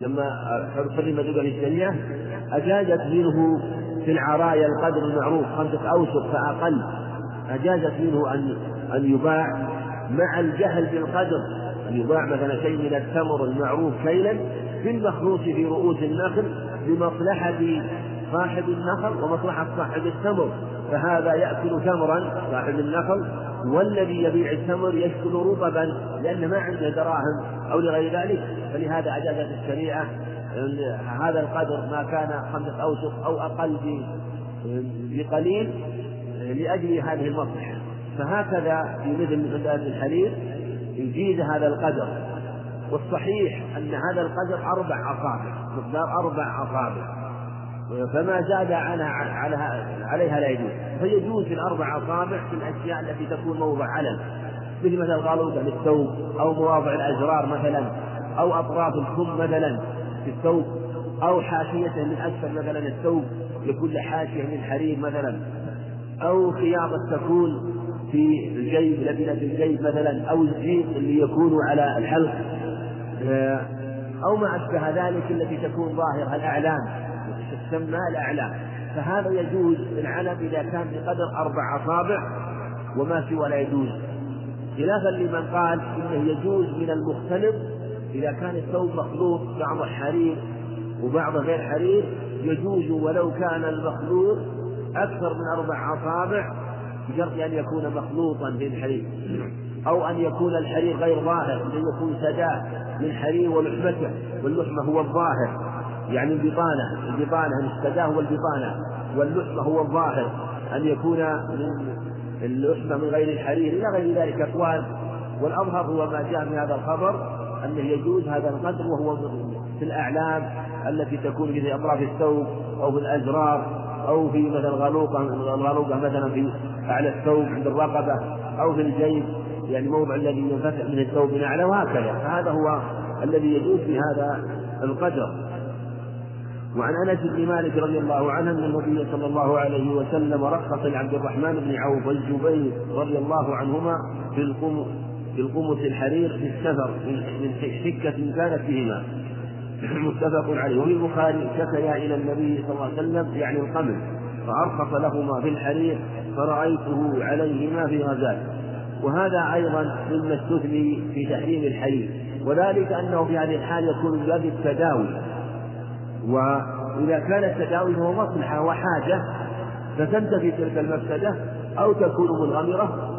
لما حرم دول الشريعة أجازت منه في العرايا القدر المعروف خمسة أوسق فأقل. أجازت منه أن أن يباع مع الجهل بالقدر. أن يباع مثلا شيء من التمر المعروف كيلا في المخروص في رؤوس النخل لمصلحة صاحب النخل ومصلحة صاحب التمر. فهذا يأكل تمرا صاحب النخل والذي يبيع التمر يشكل رطبا لأن ما عنده دراهم أو لغير ذلك. فلهذا أجازت الشريعة هذا القدر ما كان خمسة أوسق أو أقل بقليل لأجل هذه المصلحة. فهكذا في مثل مسألة الحرير يجيز هذا القدر. والصحيح أن هذا القدر أربع أصابع مقدار أربع أصابع. فما زاد عنها عليها لا يجوز. فيجوز الأربع أصابع في الأشياء التي تكون موضع علم. مثل مثلا غالوطة للثوب أو مواضع الأزرار مثلا أو أطراف الكم مثلا في الثوب أو حاشيته من أسفل مثلا الثوب له حاشية من حرير مثلا أو خياطة تكون في الجيب لبنة الجيب مثلا أو الزيت اللي يكون على الحلق. أو ما أشبه ذلك التي تكون ظاهرة الأعلام. تسمى الأعلام. فهذا يجوز العلم إذا كان بقدر أربع أصابع وما سوى لا يجوز. خلافا لمن قال إنه يجوز من المختلط إذا كان الثوب مخلوط بعض حرير وبعض غير حرير يجوز ولو كان المخلوط أكثر من أربع أصابع بشرط أن يكون مخلوطا بالحرير أو أن يكون الحرير غير ظاهر أن يكون سداء للحرير ولحمته واللحمة هو الظاهر. يعني البطانة البطانة السداء هو البطانة واللحمة هو الظاهر. أن يكون من اللحمة من غير الحرير إلى غير ذلك أقوال والأظهر هو ما جاء من هذا الخبر أنه يجوز هذا القدر وهو في الأعلام التي تكون في أطراف الثوب أو في الأزرار أو في مثلا غلوقة الغلوقة مثلا في أعلى الثوب عند الرقبة أو في الجيب. يعني موضع الذي ينفتح من الثوب من أعلى وهكذا. فهذا هو الذي يجوز في هذا القدر. وعن أنس بن مالك رضي الله عنه أن النبي صلى الله عليه وسلم رخص لعبد الرحمن بن عوف والزبير رضي الله عنهما في القمص في القمص الحرير في السفر من حكة كانت بهما. متفق عليه. وفي البخاري شكيا إلى النبي صلى الله عليه وسلم يعني القمل فأرخص لهما في الحرير فرأيته عليهما في غزاة. وهذا أيضا مما استثني في تحريم الحرير. وذلك أنه في هذه الحال يكون من باب التداوي. وإذا كان التداوي هو مصلحة وحاجة فتنتفي تلك المفسدة أو تكون منغمرة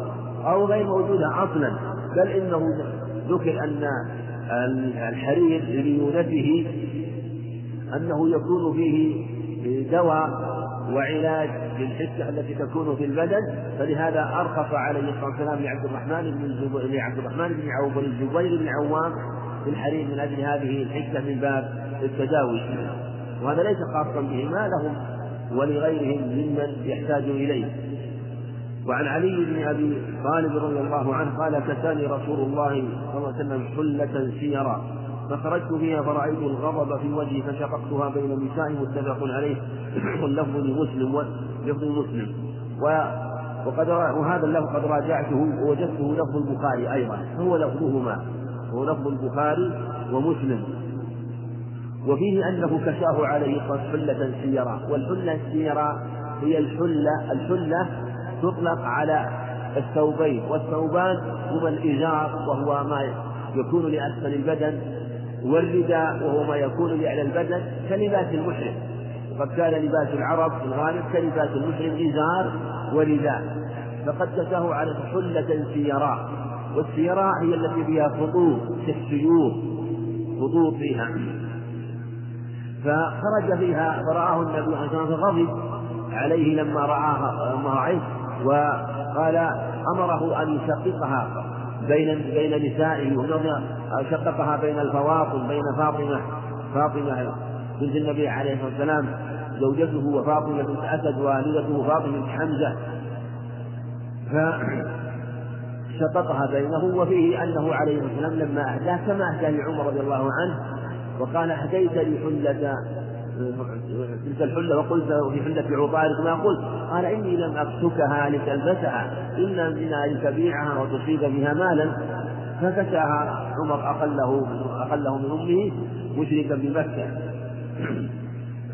أو غير موجودة أصلا. بل إنه ذكر أن الحرير ليونته أنه يكون فيه دواء وعلاج للحسة التي تكون في البدن. فلهذا أرخص عليه الصلاة والسلام لعبد الرحمن بن لعبد الرحمن بن عوف والزبير بن عوام في الحرير من أجل هذه الحكة من باب التداوي وهذا ليس خاصا بهما لهم ولغيرهم ممن يحتاج إليه. وعن علي بن أبي طالب رضي الله عنه قال كساني رسول الله صلى الله عليه وسلم حلة سيرا فخرجت فيها فرأيت الغضب في وجهي فشققتها بين النساء متفق عليه. واللفظ لمسلم ولفظ مسلم. وقد وهذا اللفظ قد راجعته ووجدته لفظ البخاري أيضا هو لفظهما. هو لفظ البخاري ومسلم. وفيه أنه كشاه عليه حلة سيرا والحلة السيرا هي الحلة الحلة تطلق على الثوبين والثوبان هما الإزار وهو ما يكون لأسفل البدن والرداء وهو ما يكون لأعلى البدن كلباس المحرم. وقد كان لباس العرب في الغالب كلباس المحرم إزار ورداء. فقد كساه على حلة سيراء والسيراء هي التي فيها خطوط كالسيوف خطوط فيها. فخرج فيها فرآه النبي عليه الصلاة فغضب عليه لما رآها لما رأيت وقال أمره أن يشققها بين بين نسائه شققها بين الفواطم بين فاطمة فاطمة بنت النبي عليه الصلاة والسلام زوجته وفاطمة بنت أسد والدته فاطمة بنت حمزة. فشققها بينه وفيه أنه عليه والسلام لما أهداه كما أهدى لعمر رضي الله عنه وقال أهديت لي حلة تلك الحلة وقلت في حلة عطارد ما قلت. قال إني لم أكسكها لتلبسها إلا من أن تبيعها وتصيب بها مالا. فكساها. عمر أقله أقله من أمه مشركا بمكة.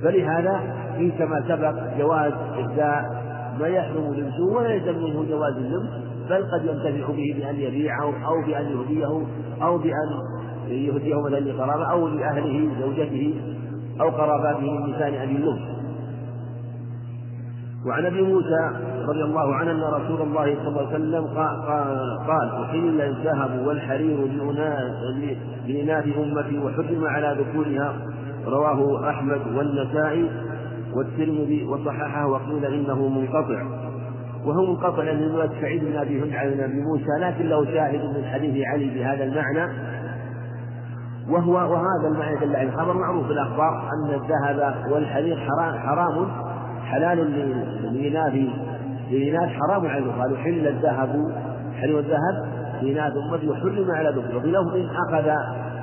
فلهذا في كما سبق جواز إهداء ما يحرم لبسه ولا يلزم منه جواز اللبس بل قد ينتفع به بأن يبيعه أو بأن يهديه أو بأن يهديه مثلا لقرابة أو لأهله زوجته أو قراباته من نساء أبي اللبس وعن أبي موسى رضي الله عنه أن رسول الله صلى الله عليه وسلم قال أحل الذهب والحرير لإناث امتي وحرم على ذكورها. رواه أحمد والنسائي والترمذي وصححه وقيل إنه منقطع. وهو منقطع لأن رواية سعيد بن أبي هند عن أبي موسى لكن له شاهد من حديث علي بهذا المعنى. وهو وهذا المعنى دل على الخبر معروف في الأخبار أن الذهب والحرير حرام, حرام حلال لإناث لإناث حرام على قالوا حل الذهب حرير الذهب لإناث أمتي وحرم على ذكر وفي لفظ أخذ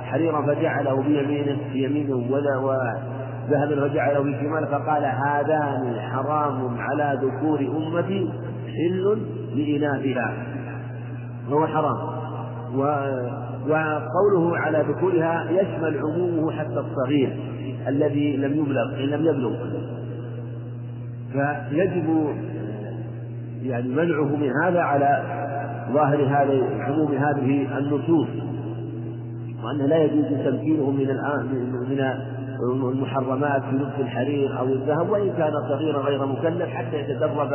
حريرا فجعله بيمينه بيمينه وذهبا فجعله في شماله فقال هذان حرام على ذكور أمتي. حل لإناثها وهو حرام. و وقوله على ذكورها يشمل عمومه حتى الصغير الذي لم يبلغ إن لم يبلغ. فيجب يعني منعه من هذا على ظاهر هذا عموم هذه النصوص. وأنه لا يجوز تمكينه من الآن من المحرمات في لبس الحرير أو الذهب وإن كان صغيرا غير مكلف حتى يتدرب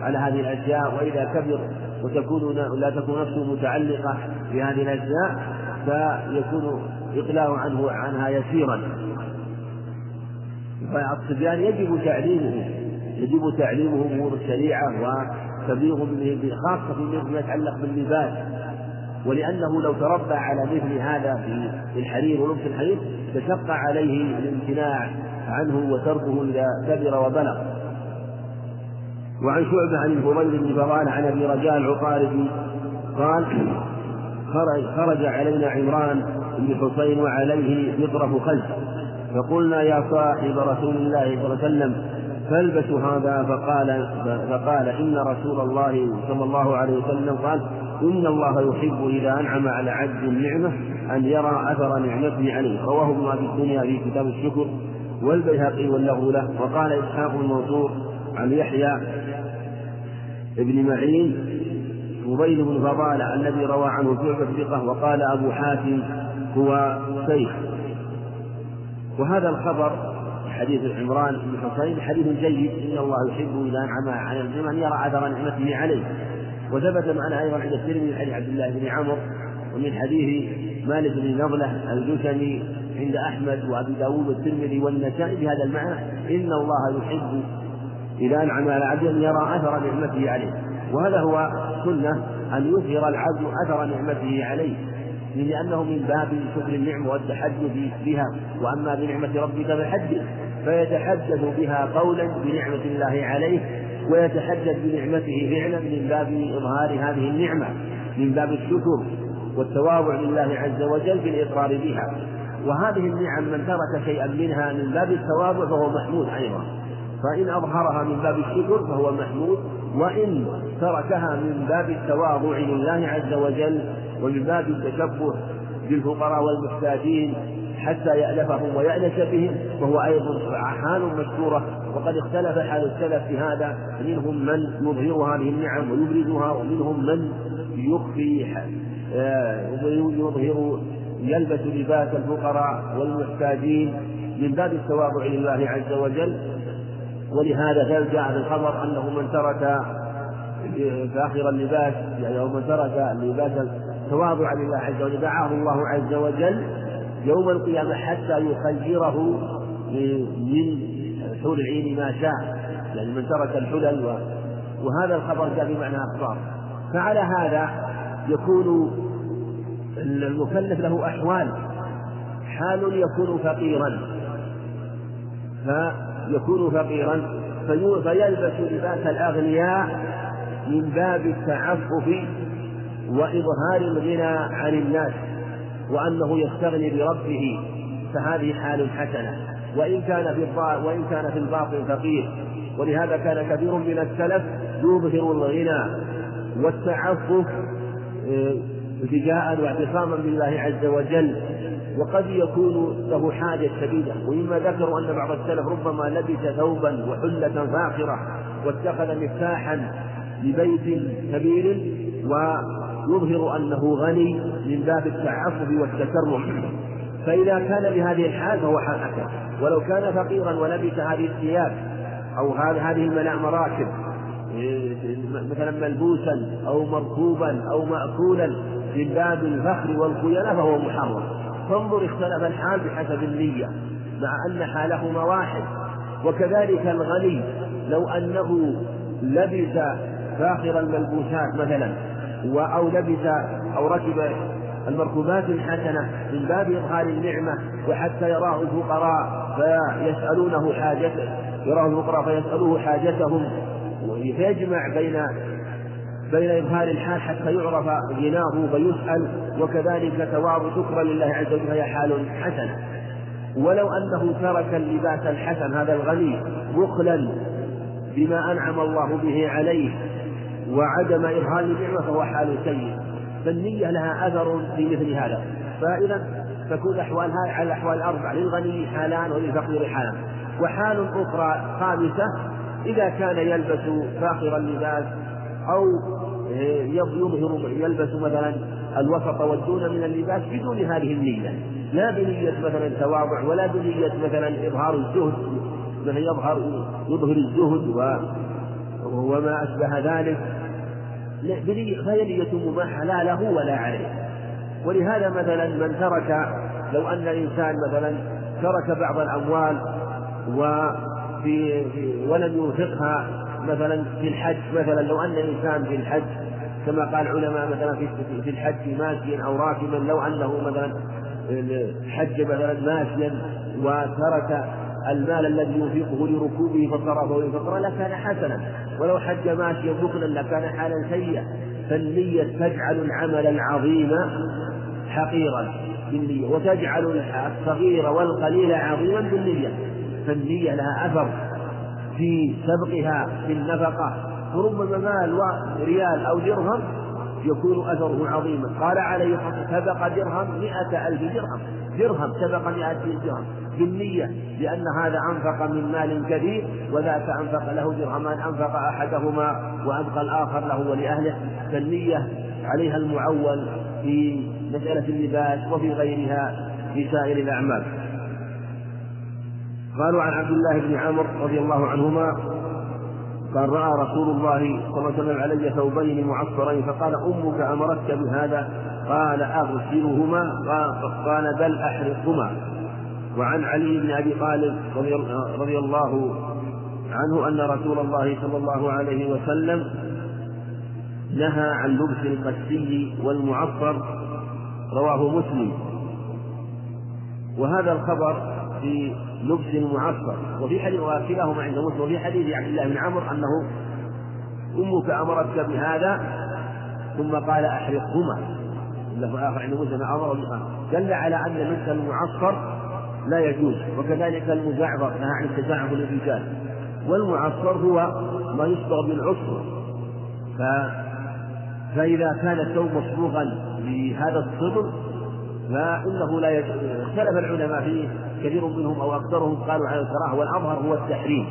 على هذه الأشياء وإذا كبر وتكون لا تكون نفسه متعلقة بهذه الأشياء فيكون إقلاعه عنه عنها يسيرا. فالصبيان يجب تعليمه يجب تعليمه أمور الشريعة وتبليغهم خاصة فيما يتعلق باللباس. ولأنه لو تربى على مثل هذا في الحرير ولبس الحرير تشق عليه الامتناع عنه وتركه إذا كبر وبلغ. وعن شعبة عن الفضيل بن فضال عن أبي رجاء العقاربي قال خرج, خرج علينا عمران بن حسين وعليه مطرف خلف فقلنا يا صاحب رسول الله صلى الله عليه وسلم فالبس هذا فقال فقال إن رسول الله صلى الله عليه وسلم قال إن الله يحب إذا أنعم على عبد النعمة أن يرى أثر نعمته عليه رواه ابن أبي الدنيا في كتاب الشكر والبيهقي واللغو له وقال إسحاق المنصور عن يحيى ابن معين فضيل بن فضالة الذي روى عنه شعبة ثقة وقال أبو حاتم هو شيخ. وهذا الخبر حديث عمران بن حسين حديث جيد إن الله يحب إذا أنعم على المسلم أن يرى أثر نعمته عليه. وثبت معنا أيضا عند الترمذي من حديث عبد الله بن عمرو ومن حديث مالك بن نضلة الجشمي عند أحمد وأبي داود والترمذي والنسائي بهذا المعنى إن الله يحب إذا أنعم على عبد أن يرى أثر نعمته عليه. وهذا هو سنة أن يظهر العبد أثر نعمته عليه. لأنه من باب شكر النعمة والتحدث بها. وأما بنعمة ربك فحدث فيتحدث بها قولا بنعمة الله عليه ويتحدث بنعمته فعلا من باب إظهار هذه النعمة من باب الشكر والتواضع لله عز وجل بالإقرار بها. وهذه النعم من ترك شيئا منها من باب التواضع فهو محمود أيضا. فإن أظهرها من باب الشكر فهو محمود وإن تركها من باب التواضع لله عز وجل ومن باب التشبه بالفقراء والمحتاجين حتى يألفهم ويأنس بهم وهو أيضا حال مشكورة. وقد اختلف حال السلف في هذا منهم من يظهر هذه النعم ويبرزها ومنهم من يخفي آه، ويظهر يلبس لباس الفقراء والمحتاجين من باب التواضع لله عز وجل. ولهذا جاء في الخبر أنه من ترك فاخر اللباس يعني أو من ترك اللباس تواضعا لله عز وجل دعاه الله عز وجل يوم القيامة حتى يخيره من حور العين ما شاء يعني من ترك الحلل. وهذا الخبر جاء بمعنى أخبار فعلى هذا يكون المكلف له أحوال حال يكون فقيرا فيكون فقيرا فيلبس لباس الأغنياء من باب التعفف وإظهار الغنى عن الناس وأنه يستغني بربه فهذه حال حسنة. وإن كان في وإن كان في الباطن فقير. ولهذا كان كثير من السلف يظهر الغنى والتعفف آه، التجاء واعتصاما بالله عز وجل. وقد يكون له حاجة شديدة. ومما ذكروا أن بعض السلف ربما لبس ثوبا وحلة فاخرة واتخذ مفتاحا لبيت كبير ويظهر أنه غني من باب التعفف والتكرم. فإذا كان بهذه الحال فهو حسن ولو كان فقيرا ولبس هذه الثياب أو هذه المراكب مثلا ملبوسا أو مركوبا أو مأكولا من باب الفخر والخيانة فهو محرم. فانظر اختلف الحال بحسب النية مع أن حالهما واحد. وكذلك الغني لو أنه لبس فاخر الملبوسات مثلا أو لبس أو ركب المركوبات الحسنة من باب إظهار النعمة وحتى يراه الفقراء فيسألونه حاجته يراه الفقراء فيسألوه حاجتهم فيجمع بين بين إظهار الحال حتى يعرف غناه فيسأل وكذلك تواضع شكرا لله عز وجل فهي حال حسنة. ولو أنه ترك اللباس الحسن هذا الغني بخلا بما أنعم الله به عليه وعدم إظهار النعمة فهو حال سيء. فالنية لها أثر في مثل هذا. فإذا تكون أحوالها على الأحوال الأربعة للغني حالان وللفقير حالان. وحال أخرى خامسة إذا كان يلبس فاخر اللباس أو يظهر يلبس مثلا الوسط والدون من اللباس بدون هذه النية. لا بنية مثلا التواضع ولا بنية مثلا إظهار الزهد. مثلا يظهر يظهر الزهد و وما أشبه ذلك. فهي نية مباحة؟ لا له ولا عليه. ولهذا مثلا من ترك لو أن الإنسان مثلا ترك بعض الأموال وفي ولم ينفقها مثلا في الحج مثلا لو أن إنسان في الحج كما قال العلماء مثلا في الحج ماشيا أو راكبا لو أنه مثلا حج مثلا ماشيا وترك المال الذي ينفقه لركوبه فصرفه للفقراء لكان حسنا. ولو حج ماشيا بخلا لكان حالا سيئا. فالنية تجعل العمل العظيم حقيرا بالنية وتجعل الصغير والقليل عظيما بالنية. فالنية لها أثر في سبقها في النفقة فربما مال وريال أو درهم يكون أثره عظيما. قال عليه سبق درهم مئة ألف درهم. درهم سبق مئة ألف درهم. بالنية لأن هذا أنفق من مال كثير وذاك أنفق له درهمان أنفق أحدهما وأبقى الآخر له ولأهله. فالنية عليها المعول في مسألة اللباس وفي غيرها في سائر الأعمال. قالوا عن عبد الله بن عمرو رضي الله عنهما قال رأى رسول الله صلى الله عليه وسلم علي ثوبين معصرين فقال أمك أمرتك بهذا؟ قال أغسلهما قال بل أحرقهما. وعن علي بن أبي طالب رضي الله عنه أن رسول الله صلى الله عليه وسلم نهى عن لبس القسي والمعصر رواه مسلم. وهذا الخبر في لبس معصر. وفي حديث وكلاهما عند مسلم. وفي حديث عبد الله بن عمرو أنه أمك أمرتك بهذا ثم قال أحرقهما. له آخر عند مسلم. أمر دل على أن لبس المعصر لا يجوز. وكذلك المزعفر نهى عن التزعف للرجال. والمعصر هو ما يصبغ بالعصر ف... فإذا كان الثوب مصبوغا بهذا الصبغ فإنه لا اختلف العلماء فيه كثير منهم أو أكثرهم قالوا على الكراهة والأظهر هو التحريم.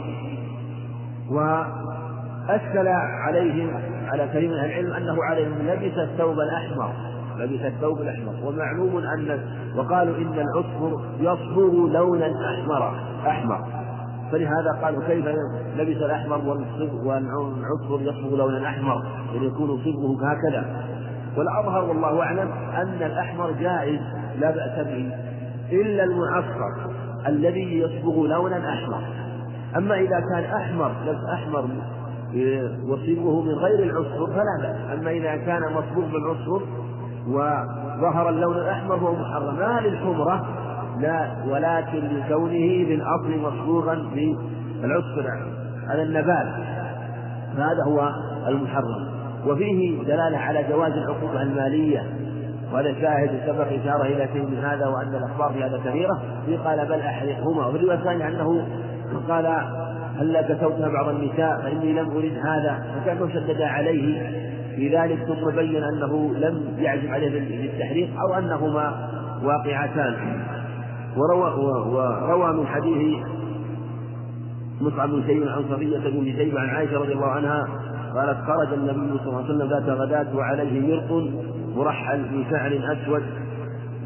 وأشكل عليهم على كثير من العلم أنه عليهم لبس الثوب الأحمر لبس الثوب الأحمر. ومعلوم أن وقالوا إن العصفر يصبغ لونا أحمر أحمر. فلهذا قالوا كيف لبس الأحمر والعصفر يصبغ لونا أحمر؟ يعني يكون صبغه هكذا. والأظهر والله أعلم أن الأحمر جائز لا بأس به إلا المعصر الذي يصبغ لونا أحمر. أما إذا كان أحمر لبس أحمر وصبغه من غير العصفر فلا بأس. أما إذا كان مصبوغ بالعصفر وظهر اللون الأحمر فهو محرم. لا للحمرة لا ولكن لكونه بالأصل مصبوغا بالعصفر على النبات. فهذا هو المحرم. وفيه دلالة على جواز العقوبة المالية. وهذا شاهد سبق إشارة إلى شيء من هذا وأن الأخبار في هذا كثيرة قال بل أحرقهما. وفي الرواية الثانية أنه قال هلا كسوتها بعض النساء فإني لم أرد هذا. فكان شدد عليه؟ في ذلك ثم بين أنه لم يعزم عليه بالتحريق أو أنهما واقعتان. وروى, وروى من حديث مصعب بن شيبة عن صفية بن شيبة عن عائشة رضي الله عنها قالت خرج النبي صلى الله عليه وسلم ذات غداة وعليه مرق مرحل في شعر أسود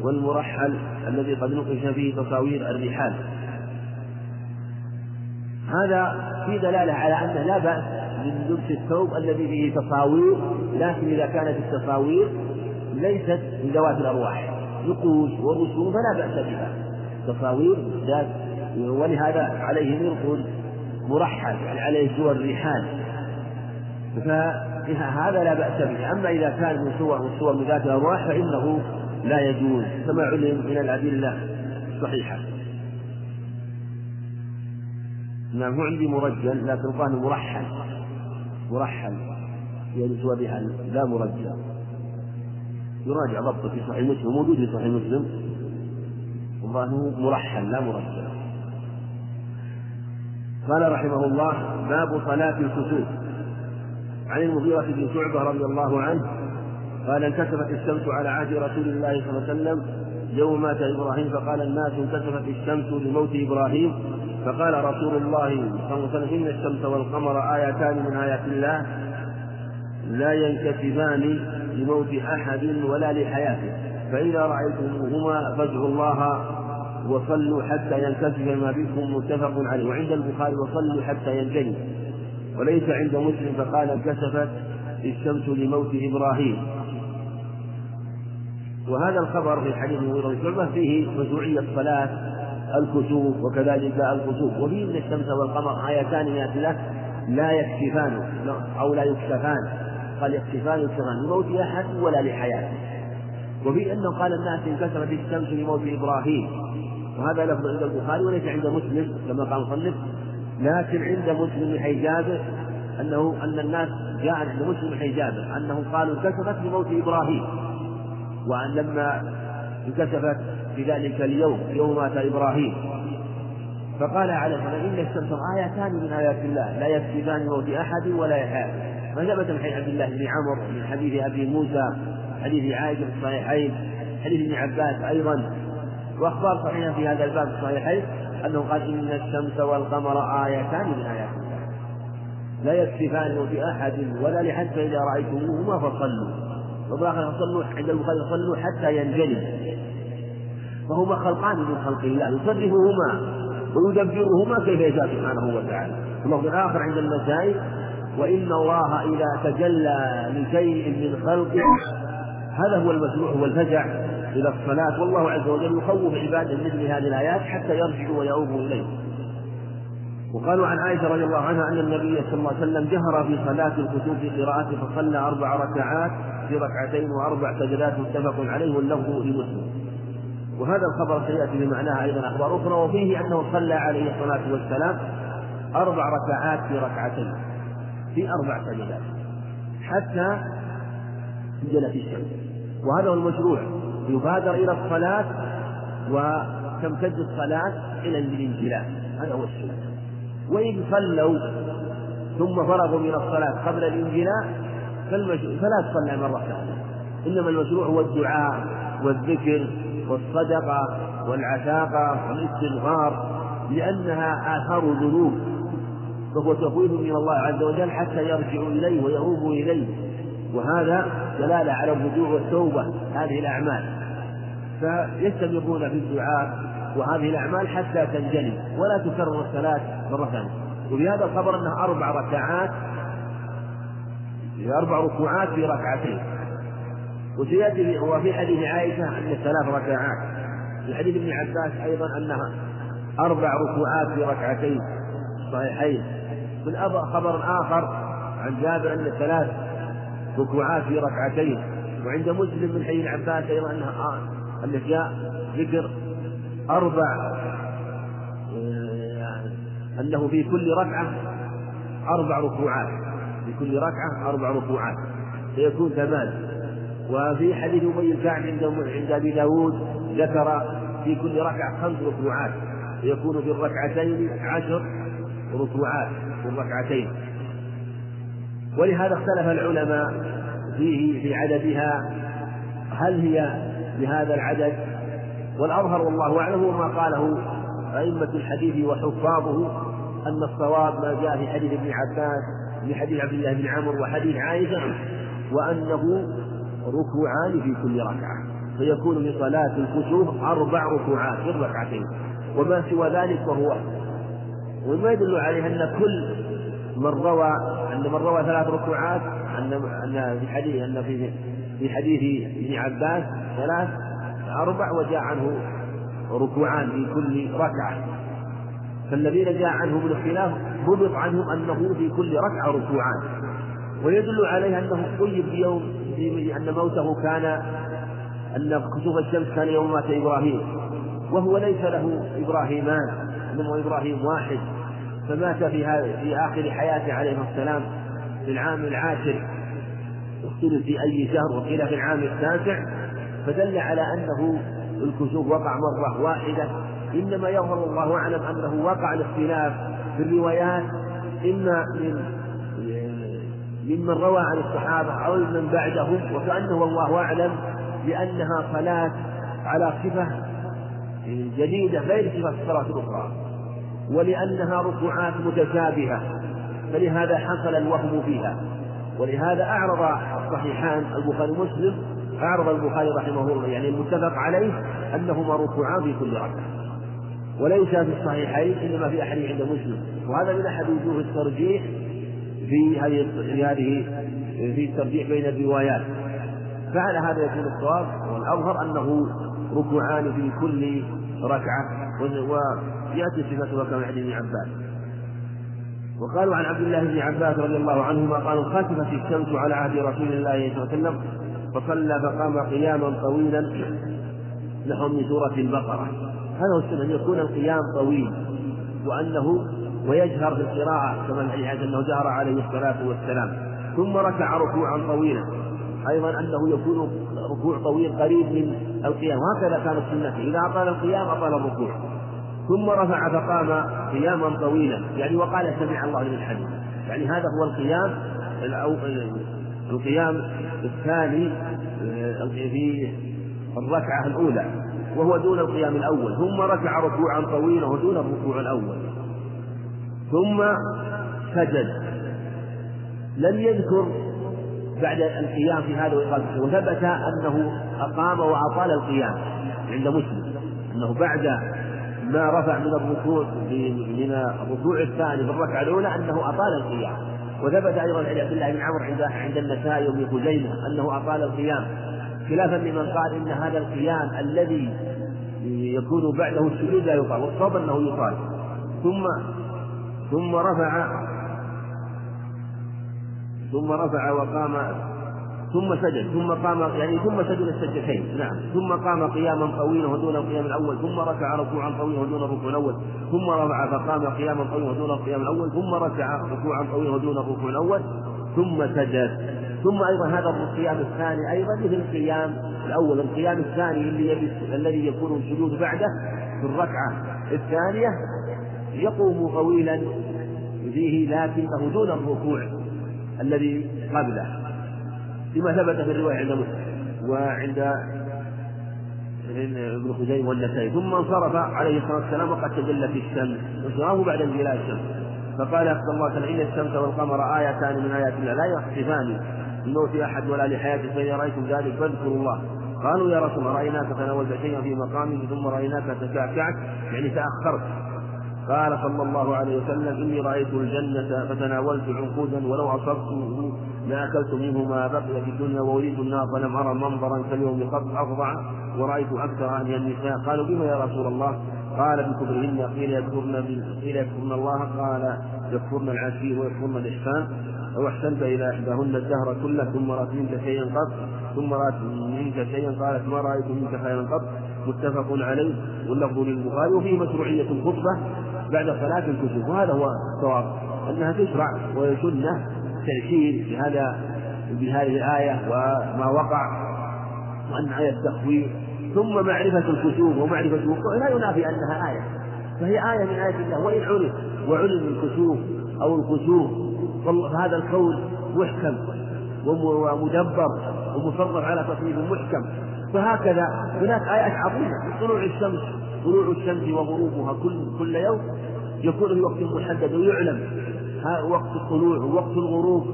والمرحل الذي قد نقش فيه تصاوير الرحال. هذا في دلالة على أنه لا بأس من لبس الثوب الذي فيه تصاوير لكن إذا كانت التصاوير ليست من ذوات الأرواح نقوش ورسوم فلا بأس بها. تصاوير ذات ولهذا عليه مرق مرحل يعني عليه صور رحال. فهذا لا بأس به. أما إذا كان من صور من صور ذات الأرواح فإنه لا يجوز. كما علم من الأدلة الصحيحة. نعم هو عندي مرجل لكن قال مرحل. مرحل. يعني صورها لا مرجل. يراجع ضبطه في صحيح مسلم. موجود في صحيح مسلم. والله مرحل لا مرجل. قال رحمه الله باب صلاة الكسوف. عن المغيرة بن شعبة رضي الله عنه قال انكسفت الشمس على عهد رسول الله صلى الله عليه وسلم يوم مات إبراهيم فقال الناس انكسفت الشمس لموت إبراهيم. فقال رسول الله صلى الله عليه وسلم إن الشمس والقمر آيتان من آيات الله لا ينكسفان لموت أحد ولا لحياته. فإذا رأيتموهما فادعوا الله وصلوا حتى ينكسف ما بكم متفق عليه. وعند البخاري وصلوا حتى ينجلي. وليس عند مسلم فقال انكسفت الشمس لموت إبراهيم. وهذا الخبر في حديث المغيرة بن شعبة فيه مشروعية صلاة الكسوف وكذلك الكسوف. وفيه إن الشمس والقمر آيتان من الله لا يكشفان أو لا يكشفان. قال يكشفان يكشفان. لموت أحد ولا لحياته وفي أنه قال الناس انكسرت الشمس لموت إبراهيم. وهذا لفظ عند البخاري وليس عند مسلم كما قال المصنف. لكن عند مسلم جابر أنه أن الناس جاء عند مسلم جابر أنهم قالوا انكسرت لموت إبراهيم وأن لما انكسفت في ذلك اليوم يوم مات إبراهيم. فقال الصلاة إن الشمس آيتان من آيات الله لا يكفيان موت أحد ولا يحيى. فثبت من حديث عبد الله بن عمر من حديث أبي موسى حديث عائشة في الصحيحين حديث ابن عباس أيضا. وأخبار صحيحة في هذا الباب في الصحيحين. أنه قال إن الشمس والقمر آيتان من آيات الله. لا يكففان موت أحد ولا لحد فإذا رأيتموهما فصلوا. وباخر صلوا عند البخاري صلوا حتى ينجلي. فهما خلقان من خلق الله. يصرفهما ويدبرهما كيف يشاء سبحانه وتعالى. اللفظ الآخر عند النسائي وإن الله إذا تجلى لشيء من خلقه هذا هو المشروع هو الفزع إلى الصلاة. والله عز وجل يخوف عباده مثل هذه الآيات حتى يرجعوا ويؤوبوا إليه. وقالوا عن عائشة رضي الله عنها أن النبي صلى الله عليه وسلم جهر في صلاة الكسوف في قراءته فصلى أربع ركعات في ركعتين وأربع سجدات متفق عليه واللفظ لمسلم وهذا الخبر سيأتي بمعناها أيضا أخبار أخرى وفيه أنه صلى عليه الصلاة والسلام أربع ركعات في ركعتين في أربع سجدات حتى انجلت الشمس. وهذا هو المشروع. يبادر إلى الصلاة وتمتد الصلاة إلى الإنجلاء. هذا هو السنة. وإن صلوا ثم فرغوا من الصلاة قبل الإنجلاء فلا تصلى مرة ثانية إنما المشروع هو الدعاء والذكر والصدقة والعتاقة والاستغفار لأنها آثار ذنوب فهو تخويف من الله عز وجل حتى يرجعوا إليه ويؤوبوا إليه. وهذا دلالة على الرجوع والتوبة هذه الأعمال. فيستمرون في الدعاء وهذه الأعمال حتى تنجلي ولا تكرر الصلاة مرة ثانية. هذا الخبر أنها أربع ركعات أربع ركوعات في ركعتين. وسيأتي وفي حديث عائشة أن ثلاث ركعات. في حديث ابن عباس أيضا أنها أربع ركوعات في ركعتين صحيحين. من خبر آخر عن جابر أن ثلاث ركوعات في ركعتين. وعند مسلم من حديث عباس أيضا أنها أن. جاء ذكر أربع آه، أنه في كل ركعة أربع ركوعات. في كل ركعة أربع ركوعات. فيكون ثمان. وفي حديث أبي الكعب عند عند أبي داود ذكر في كل ركعة خمس ركوعات. فيكون في الركعتين عشر ركوعات في الركعتين. ولهذا اختلف العلماء فيه في عددها هل هي بهذا العدد؟ والأظهر والله أعلم ما قاله أئمة الحديث وحفاظه أن الصواب ما جاء في حديث ابن عباس في حديث عبد الله بن عمرو وحديث عائشة وأنه ركوعان في كل ركعة فيكون في صلاة الكسوف أربع ركوعات في الركعتين وما سوى ذلك فهو وما يدل عليه أن كل من روى أن من روى ثلاث ركوعات أن أن في حديث أن في في حديث ابن عباس ثلاث أربع وجاء عنه ركوعان في كل ركعة. فالذين جاء عنهم الاختلاف ضبط عنهم أنه في كل ركعة ركوعان. ويدل عليه أنه طيب في يوم أن موته كان أن كسوف الشمس كان يوم مات إبراهيم. وهو ليس له إبراهيمان إنما إبراهيم واحد. فمات في في آخر حياته عليه السلام في العام العاشر. اختلف في أي شهر وقيل في العام التاسع. فدل على أنه الكسوف وقع مرة واحدة. إنما يظهر الله أعلم أنه وقع الاختلاف في الروايات إما من ممن روى عن الصحابة أو من بعدهم وكأنه والله أعلم لأنها صلاة على صفة جديدة غير صفة الصلاة الأخرى. ولأنها ركوعات متشابهة فلهذا حصل الوهم فيها. ولهذا أعرض الصحيحان البخاري ومسلم أعرض البخاري رحمه الله يعني المتفق عليه أنهما ركوعان في كل ركعة. وليس في الصحيحين إنما في أحد عند مسلم. وهذا من أحد وجوه الترجيح في هذه في هذه في الترجيح بين الروايات. فعلى هذا يكون الصواب والأظهر أنه ركوعان في كل ركعة ويأتي صفته كما عند ابن عباس. وقالوا عن عبد الله بن عباس رضي الله عنهما قالوا خسفت الشمس على عهد رسول الله صلى الله عليه وسلم فصلى فقام قياما طويلا نحو من سورة البقرة. هذا هو السنة أن يكون القيام طويل وأنه ويجهر في القراءة كما في أنه جهر عليه الصلاة والسلام. ثم ركع ركوعا طويلا. أيضا أنه يكون ركوع طويل قريب من القيام. وهكذا كانت سنته. إذا أطال القيام أطال الركوع. ثم رفع فقام قياما طويلا. يعني وقال سمع الله لمن حمده. يعني هذا هو القيام القيام الثاني آه، في الركعة الأولى وهو دون القيام الأول. ثم ركع ركوعا طويلا ودون الركوع الأول. ثم سجد. لم يذكر بعد القيام في هذا وإقامته وثبت أنه أقام وأطال القيام عند مسلم. أنه بعد ما رفع من الركوع من الركوع الثاني في الركعة الأولى أنه أطال القيام. وثبت أيضا عن عبد الله بن عمرو عند عند النسائي وابن خزيمة أنه أطال القيام. خلافا لمن قال إن هذا القيام الذي يكون بعده السجود لا يطال والصواب أنه يطال. ثم ثم رفع ثم رفع وقام ثم سجد ثم قام يعني ثم سجد السجدتين. نعم. ثم قام قياما طويلا ودون القيام الأول ثم ركع ركوعا طويلا ودون الركوع الأول ثم رفع فقام قياما طويلا ودون القيام الأول ثم ركع ركوعا طويلا ودون الركوع الأول ثم سجد. ثم أيضا هذا القيام الثاني أيضا مثل القيام الأول. القيام الثاني اللي الذي يكون السجود بعده في الركعة الثانية يقوم طويلا فيه لكنه دون الركوع الذي قبله. لما ثبت في الرواية عند مسلم وعند ابن خزيمة والنسائي. ثم انصرف عليه الصلاة والسلام وقد تجلت الشمس. انصرافه بعد انجلاء الشمس. فقال صلى الله عليه وسلم إن الشمس والقمر آيتان من آيات الله لا يخسفان لموت أحد ولا لحياته فإذا رأيتم ذلك فاذكروا الله. قالوا يا رسول الله رأيناك تناولت شيئا في مقامك ثم رأيناك تكعكعت يعني تأخرت. قال صلى الله عليه وسلم إني رأيت الجنة فتناولت عنقودا ولو أصبته لأكلت منه ما بقي في الدنيا وأريد النار فلم أرى منظرا كاليوم قط أفظع ورأيت أكثر أهل النساء. قالوا بما يا رسول الله؟ قال بكفرهن قيل يكفرن قيل يكفرن الله. قال يكفرن العشير ويكفرن الإحسان. أو أحسنت إلى إحداهن الدهر كله ثم رأت منك شيئا قط ثم رأت منك شيئا قالت ما رأيت منك خيرا قط؟ متفق عليه واللفظ للبخاري وفيه مشروعية الخطبة بعد صلاة الكسوف وهذا هو الصواب أنها تشرع وسنة تأشير بهذا بهذه الآية وما وقع وأن آية التخويف ثم معرفة الكسوف ومعرفة الوقوع لا ينافي أنها آية فهي آية من آيات الله وإن عرف وعلم الكسوف أو الكسوف فهذا الكون محكم ومدبر ومصرف على تصريف محكم. فهكذا هناك آيات عظيمة. طلوع الشمس طلوع الشمس وغروبها كل كل يوم. يكون في وقت محدد ويعلم وقت الطلوع ووقت الغروب.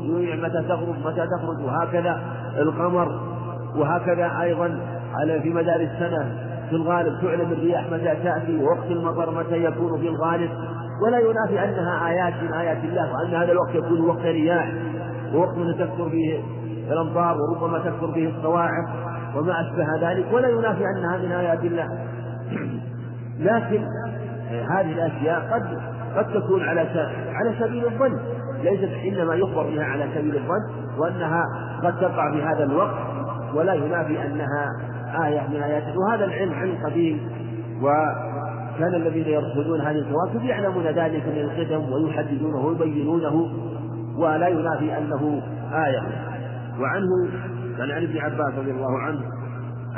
متى تغرب متى تخرج. وهكذا القمر. وهكذا أيضا على في مدار السنة. في الغالب تعلم الرياح متى تأتي ووقت المطر متى يكون في الغالب. ولا ينافي أنها آيات من آيات الله وأن هذا الوقت يكون وقت رياح. ووقت تكثر فيه الأمطار وربما تكثر فيه الصواعق. وما أشبه ذلك ولا ينافي أنها من آيات الله. لكن هذه الأشياء قد قد تكون على على سبيل الظن. ليست إنما يخبر بها على سبيل الظن وأنها قد تقع في هذا الوقت ولا ينافي أنها آية من آيات وهذا العلم علم قديم وكان الذين يرصدون هذه الكواكب يعلمون ذلك من القدم ويحددونه ويبينونه ولا ينافي أنه آية. وعنه كان عن ابن عباس رضي الله عنه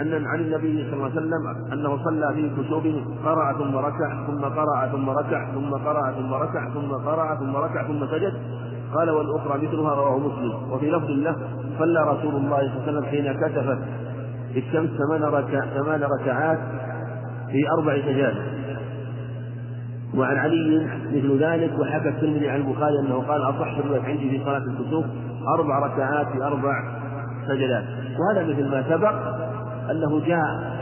أن عن النبي صلى الله عليه وسلم أنه صلى في كسوف قرأ ثم ركع ثم قرأ ثم ركع ثم قرأ ثم ركع ثم قرأ ثم ركع ثم سجد. قال والأخرى مثلها رواه مسلم. وفي لفظ له صلى رسول الله صلى الله عليه وسلم حين كتفت الشمس ثمان ركع ثمان ركعات في أربع سجاد وعن علي مثل ذلك وحكى الترمذي عن البخاري أنه قال أصح الرواية عندي في صلاة الكسوف أربع ركعات في أربع سجدات وهذا مثل ما سبق أنه جاء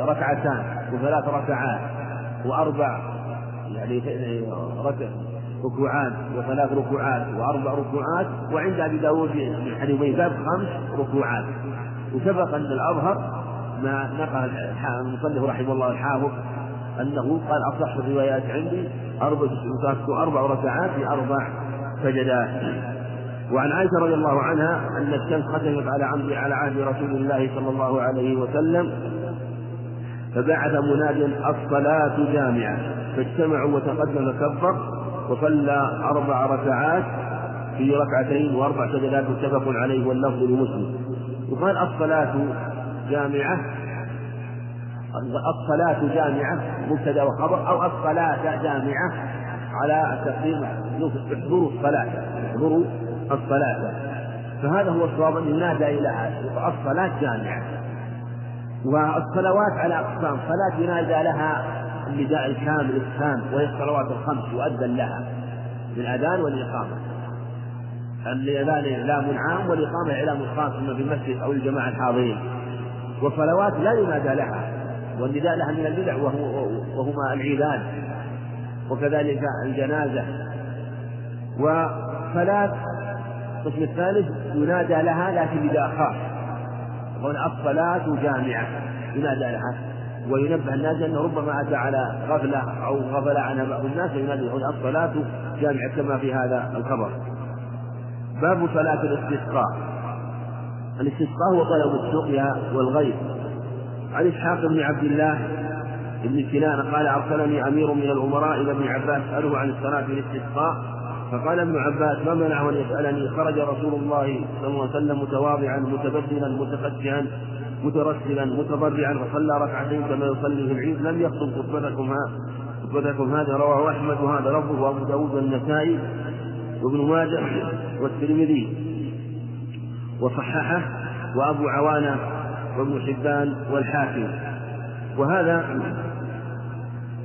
ركعتان وثلاث ركعات وأربع يعني ركوعات وثلاث ركوعات وأربع ركوعات وعند أبي داود من حديث باب خمس ركوعات. وسبق أن الأظهر ما نقل المصنف رحمه الله الحافظ أنه قال أصح الروايات عندي أربع ركعات في أربع سجدات. وعن عائشة رضي الله عنها أن الشمس ختمت على عمد على عهد رسول الله صلى الله عليه وسلم فبعث مناد الصلاة جامعة. فاجتمعوا وتقدم كبر وصلى أربع ركعات في ركعتين وأربع سجدات متفق عليه واللفظ لمسلم. يقال الصلاة جامعة. الصلاة جامعة مبتدأ وخبر أو الصلاة جامعة على تقديم احضروا الصلاة احضروا الصلاة. فهذا هو الصواب أن ينادى إلى الصلاة جامعة. والصلوات على أقسام صلاة ينادى لها النداء الكامل التام وهي الصلوات الخمس يؤذن لها بالأذان والإقامة. الأذان إعلام عام والإقامة إعلام خاص إما في المسجد أو الجماعة الحاضرين. وصلوات لا ينادى لها. والنداء لها من البدع وهما العيدان وكذلك الجنازة. وصلاة القسم الثالث ينادى لها لكن نداء خاص يقول الصلاة جامعة. ينادى لها. وينبه الناس أنه ربما أتى على غفلة أو غفل عنها بعض الناس فينادي يقول الصلاة جامعة كما في هذا الخبر. باب صلاة الاستسقاء. الاستسقاء هو طلب السقيا والغيث عن إسحاق بن عبد الله بن كنانة قال أرسلني أمير من الأمراء إلى ابن عباس أسأله عن الصلاة في الاستسقاء فقال ابن عباس ما منعه أن يسألني؟ خرج رسول الله صلى الله عليه وسلم متواضعا متبدلا متخشعا مترسلا متضرعا فصلى ركعتين كما يصلي في العيد. لم يخطب خطبتكم خطبتكم هذا رواه أحمد وهذا لفظه وأبو داود والنسائي وابن ماجه والترمذي. وصححه وأبو عوانة وابن حبان والحاكم. وهذا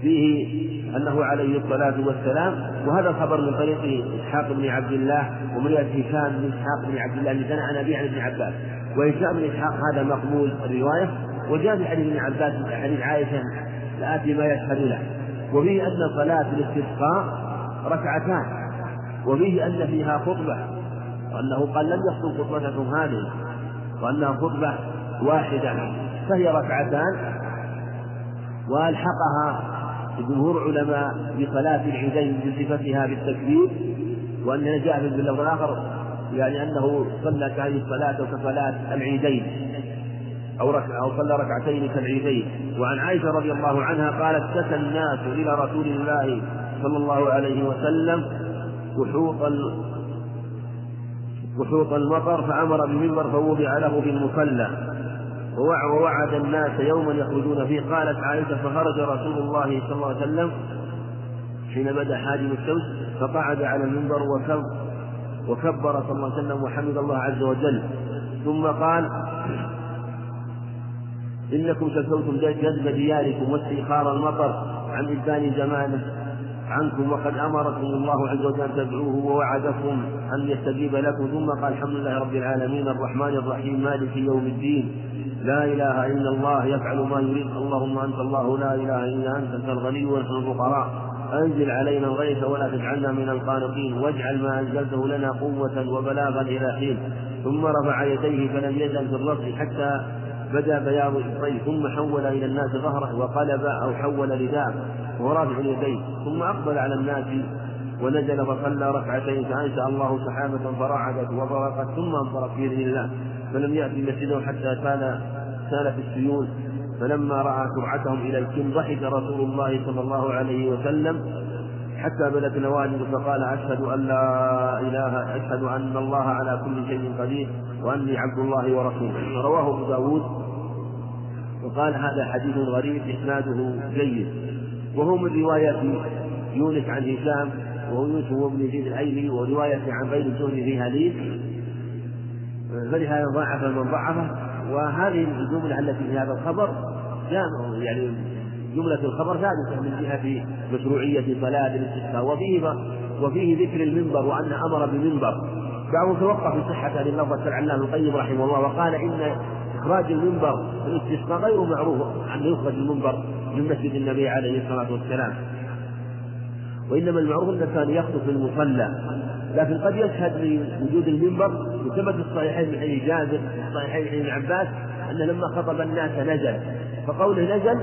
فيه أنه عليه الصلاة والسلام وهذا الخبر من طريق إسحاق بن عبد الله ومن هشام بن إسحاق بن عبد الله اللي سنة عن أبي عن ابن عباس. وهشام بن إسحاق هذا مقبول الرواية وجاء في حديث ابن عباس حديث عائشة لآتي ما يشهد له. وفيه أن صلاة الاستسقاء ركعتان. وفيه أن فيها خطبة وأنه قال لم يخطب خطبتكم هذه وأنها خطبة واحدة فهي ركعتان. وألحقها جمهور علماء بصلاة العيدين بصفتها بالتكبير وأنها جاء في اللفظ الآخر يعني أنه صلى هذه الصلاة كصلاة العيدين أو ركع أو صلى ركعتين كالعيدين. وعن عائشة رضي الله عنها قالت شكى الناس إلى رسول الله صلى الله عليه وسلم وحوط وحوط المطر فأمر بمنبر فوضع له في المصلى. ووعد الناس يوما يخرجون فيه. قالت عائشة فخرج رسول الله صلى الله عليه وسلم حين بدأ حاجب الشمس فقعد على المنبر وكب وكبر صلى الله عليه وسلم وحمد الله عز وجل. ثم قال إنكم شكوتم جذب دياركم واستئخار المطر عن إبان زمانه عنكم وقد أمركم الله عز وجل أن تدعوه ووعدكم أن يستجيب لكم. ثم قال الحمد لله رب العالمين الرحمن الرحيم مالك يوم الدين لا إله إلا الله يفعل ما يريد. اللهم أنت الله لا إله إلا أنت أنت الغني ونحن الفقراء. أنزل علينا الغيث ولا تجعلنا من القانطين. واجعل ما أنزلته لنا قوة وبلاغا إلى حين. ثم رفع يديه فلم يزل في الرفع حتى بدا بياض إبطيه ثم حول إلى الناس ظهره وقلب أو حول رداءه ورافع يديه ثم أقبل على الناس ونزل فصلى ركعتين. فأنشأ الله سحابة فرعدت وبرقت ثم انصرف بإذن الله. فلم يأتي مسجده حتى سال سالت السيول فلما رأى سرعتهم إلى الكن ضحك رسول الله صلى الله عليه وسلم حتى بدت نواجذ فقال أشهد أن لا إله أشهد أن الله على كل شيء قدير وأني عبد الله ورسوله. رواه أبو داود وقال هذا حديث غريب إسناده جيد. وهو من رواية يونس عن هشام وهو يونس هو ابن يزيد الأيلي ورواية عن غير الزهري في حديث فلهذا ضعف من ضعفه. وهذه الجملة التي في هذا الخبر يعني جملة الخبر ثابتة من جهة مشروعية صلاة الاستسقاء وفيه وفيه ذكر المنبر وأن أمر بمنبر. بعضهم توقف في صحة هذه اللفظة العلامة القيم رحمه الله وقال إن إخراج المنبر في الاستسقاء غير معروف أن يخرج المنبر من مسجد النبي عليه الصلاة والسلام. وإنما المعروف أنه كان يخطب في المصلى. لكن قد يشهد لوجود المنبر وثبت في الصحيحين من حديث جابر في الصحيحين من ابن عباس أن لما خطب الناس نزل. فقوله نزل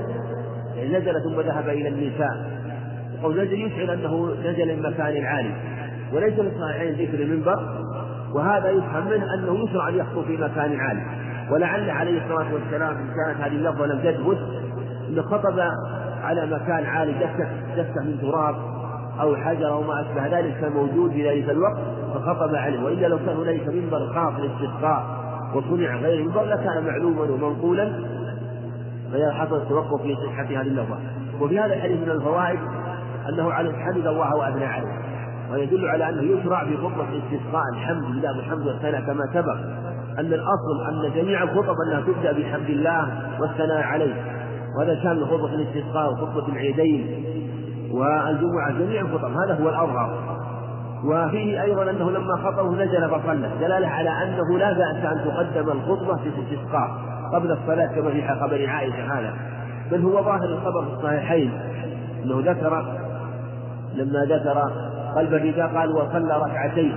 يعني نزل ثم ذهب إلى النساء. وقول نزل يشعر أنه نزل من مكان عالي. وليس في الصحيحين ذكر المنبر وهذا يفهم منه أنه يشرع أن يخطب في مكان عالي. ولعل عليه الصلاة والسلام إن كانت هذه اللفظة لم تثبت أنه خطب على مكان عالي دكة من تراب أو حجر أو ما أشبه ذلك كان موجود في ذلك الوقت فخطب عليه. وإلا لو كان هنالك منبر خاص للاستسقاء وصنع غير المنبر لكان معلوما ومنقولا حصل التوقف في صحة هذه اللفظة. وفي هذا الحديث من الفوائد أنه على حمد الله وأثنى عليه. ويدل على أنه يشرع في خطبة الاستسقاء الحمد لله والحمد والثناء كما سبق أن الأصل أن جميع الخطب أنها تبدأ بحمد الله والثناء عليه. وهذا شامل خطبة الاستسقاء وخطبة العيدين. والجمعة جميع الخطب هذا هو الأظهر. وفيه أيضا أنه لما خطبه نزل فصلى دلالة على أنه لا بأس أن تقدم الخطبة في الاستسقاء قبل الصلاة كما في خبر عائشة هذا. بل هو ظاهر الخبر في الصحيحين. أنه ذكر لما ذكر قلب الرداء قال وصلى ركعتين.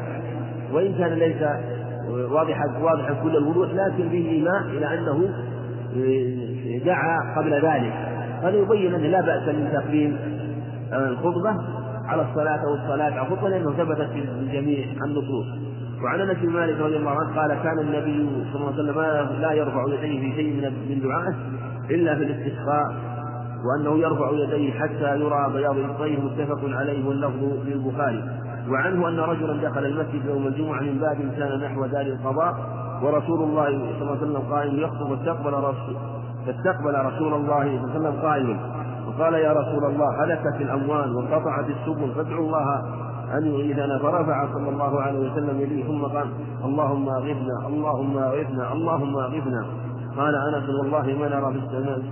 وإن كان ليس واضحا واضحا كل الوضوح لكن فيه إيماء إلى أنه دعا قبل ذلك. هذا يبين أنه لا بأس من تقديم الخطبة على الصلاة أو الصلاة على الخطبة لأنه ثبتت في جميع النصوص. وعن أنس بن مالك رضي الله عنه قال كان النبي صلى الله عليه وسلم لا يرفع يديه في شيء من من دعائه إلا في الاستسقاء وأنه يرفع يديه حتى يرى بياض ابطيه متفق عليه واللفظ للبخاري. وعنه أن رجلا دخل المسجد يوم الجمعة من باب كان نحو دار القضاء ورسول الله صلى الله عليه وسلم قائم يخطب فاستقبل رسول فاستقبل رسول الله صلى الله عليه وسلم قائما وقال يا رسول الله هلكت الأموال وانقطعت السبل فادعوا الله أن يعيذنا. فرفع صلى الله عليه وسلم يديه ثم قال اللهم أغثنا اللهم أغثنا اللهم أغثنا. قال أنس والله ما نرى في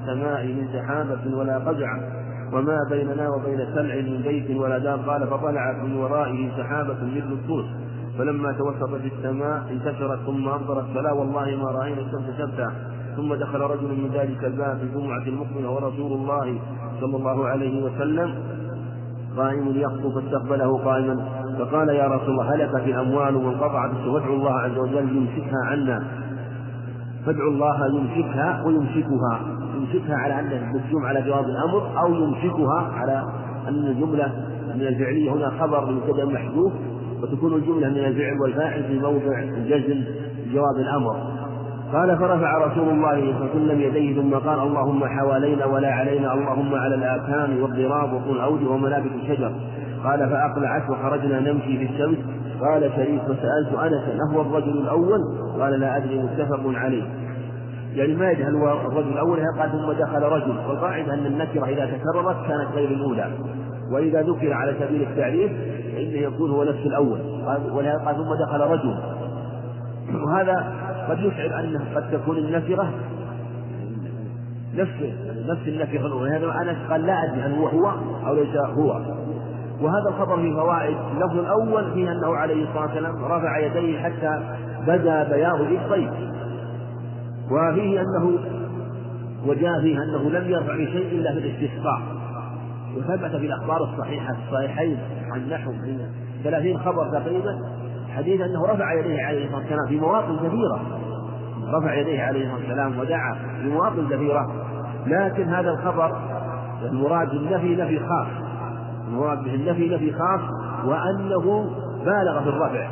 السماء, من سحابة ولا قزع وما بيننا وبين سلع من بيت ولا دار قال فطلعت من ورائه سحابة مثل الطوس فلما توسطت السماء انتشرت ثم أمطرت فلا والله ما رأينا الشمس شبتا ثم دخل رجل من ذلك الباب في الجمعة المقبلة ورسول الله صلى الله عليه وسلم قائم يخطب فاستقبله قائما. فقال يا رسول الله هلكت الأموال وانقطعت فادعوا الله عز وجل يمسكها عنا. فادعوا الله يمسكها ويمسكها. يمسكها على أن المجزوم على جواب الأمر أو يمسكها على أن الجملة من الفعلية هنا خبر لمبتدأ محذوف وتكون الجملة من الفعل والفاعل في موضع الجزم جواب الأمر. قال فرفع رسول الله صلى الله عليه وسلم يديه ثم قال اللهم حوالينا ولا علينا اللهم على الآكام والضراب وطول أود ومنابت الشجر. قال فأقلعت وخرجنا نمشي في الشمس. قال شريف فسألت أنسا أهو الرجل الأول؟ قال لا أدري متفق عليه. يعني ما يدري هل هو الرجل الأول قال ثم دخل رجل. والقاعدة أن النكرة إذا تكررت كانت غير الأولى. وإذا ذكر على سبيل التعريف فإنه يكون هو نفس الأول. قال ثم دخل رجل. وهذا قد يشعر أنه قد تكون النفرة نفس نفس النفرة الأولى. هذا أنس قال لا أدري هل هو هو أو ليس هو. وهذا الخبر فيه فوائد. اللفظ الأول فيه أنه عليه الصلاة والسلام رفع يديه حتى بدا بياض إبطيه وفيه أنه وجاء فيه أنه لم يرفع بشيء إلا في الاستسقاء. وثبت في الأخبار الصحيحة الصحيحين عن نحو ثلاثين خبر تقريبا حديث أنه رفع يديه عليه الصلاة والسلام في مواطن كثيرة. رفع يديه عليه الصلاة والسلام ودعا في مواطن كثيرة. لكن هذا الخبر المراد بالنفي نفي خاص. المراد به النفي نفي خاص وأنه بالغ في الرفع.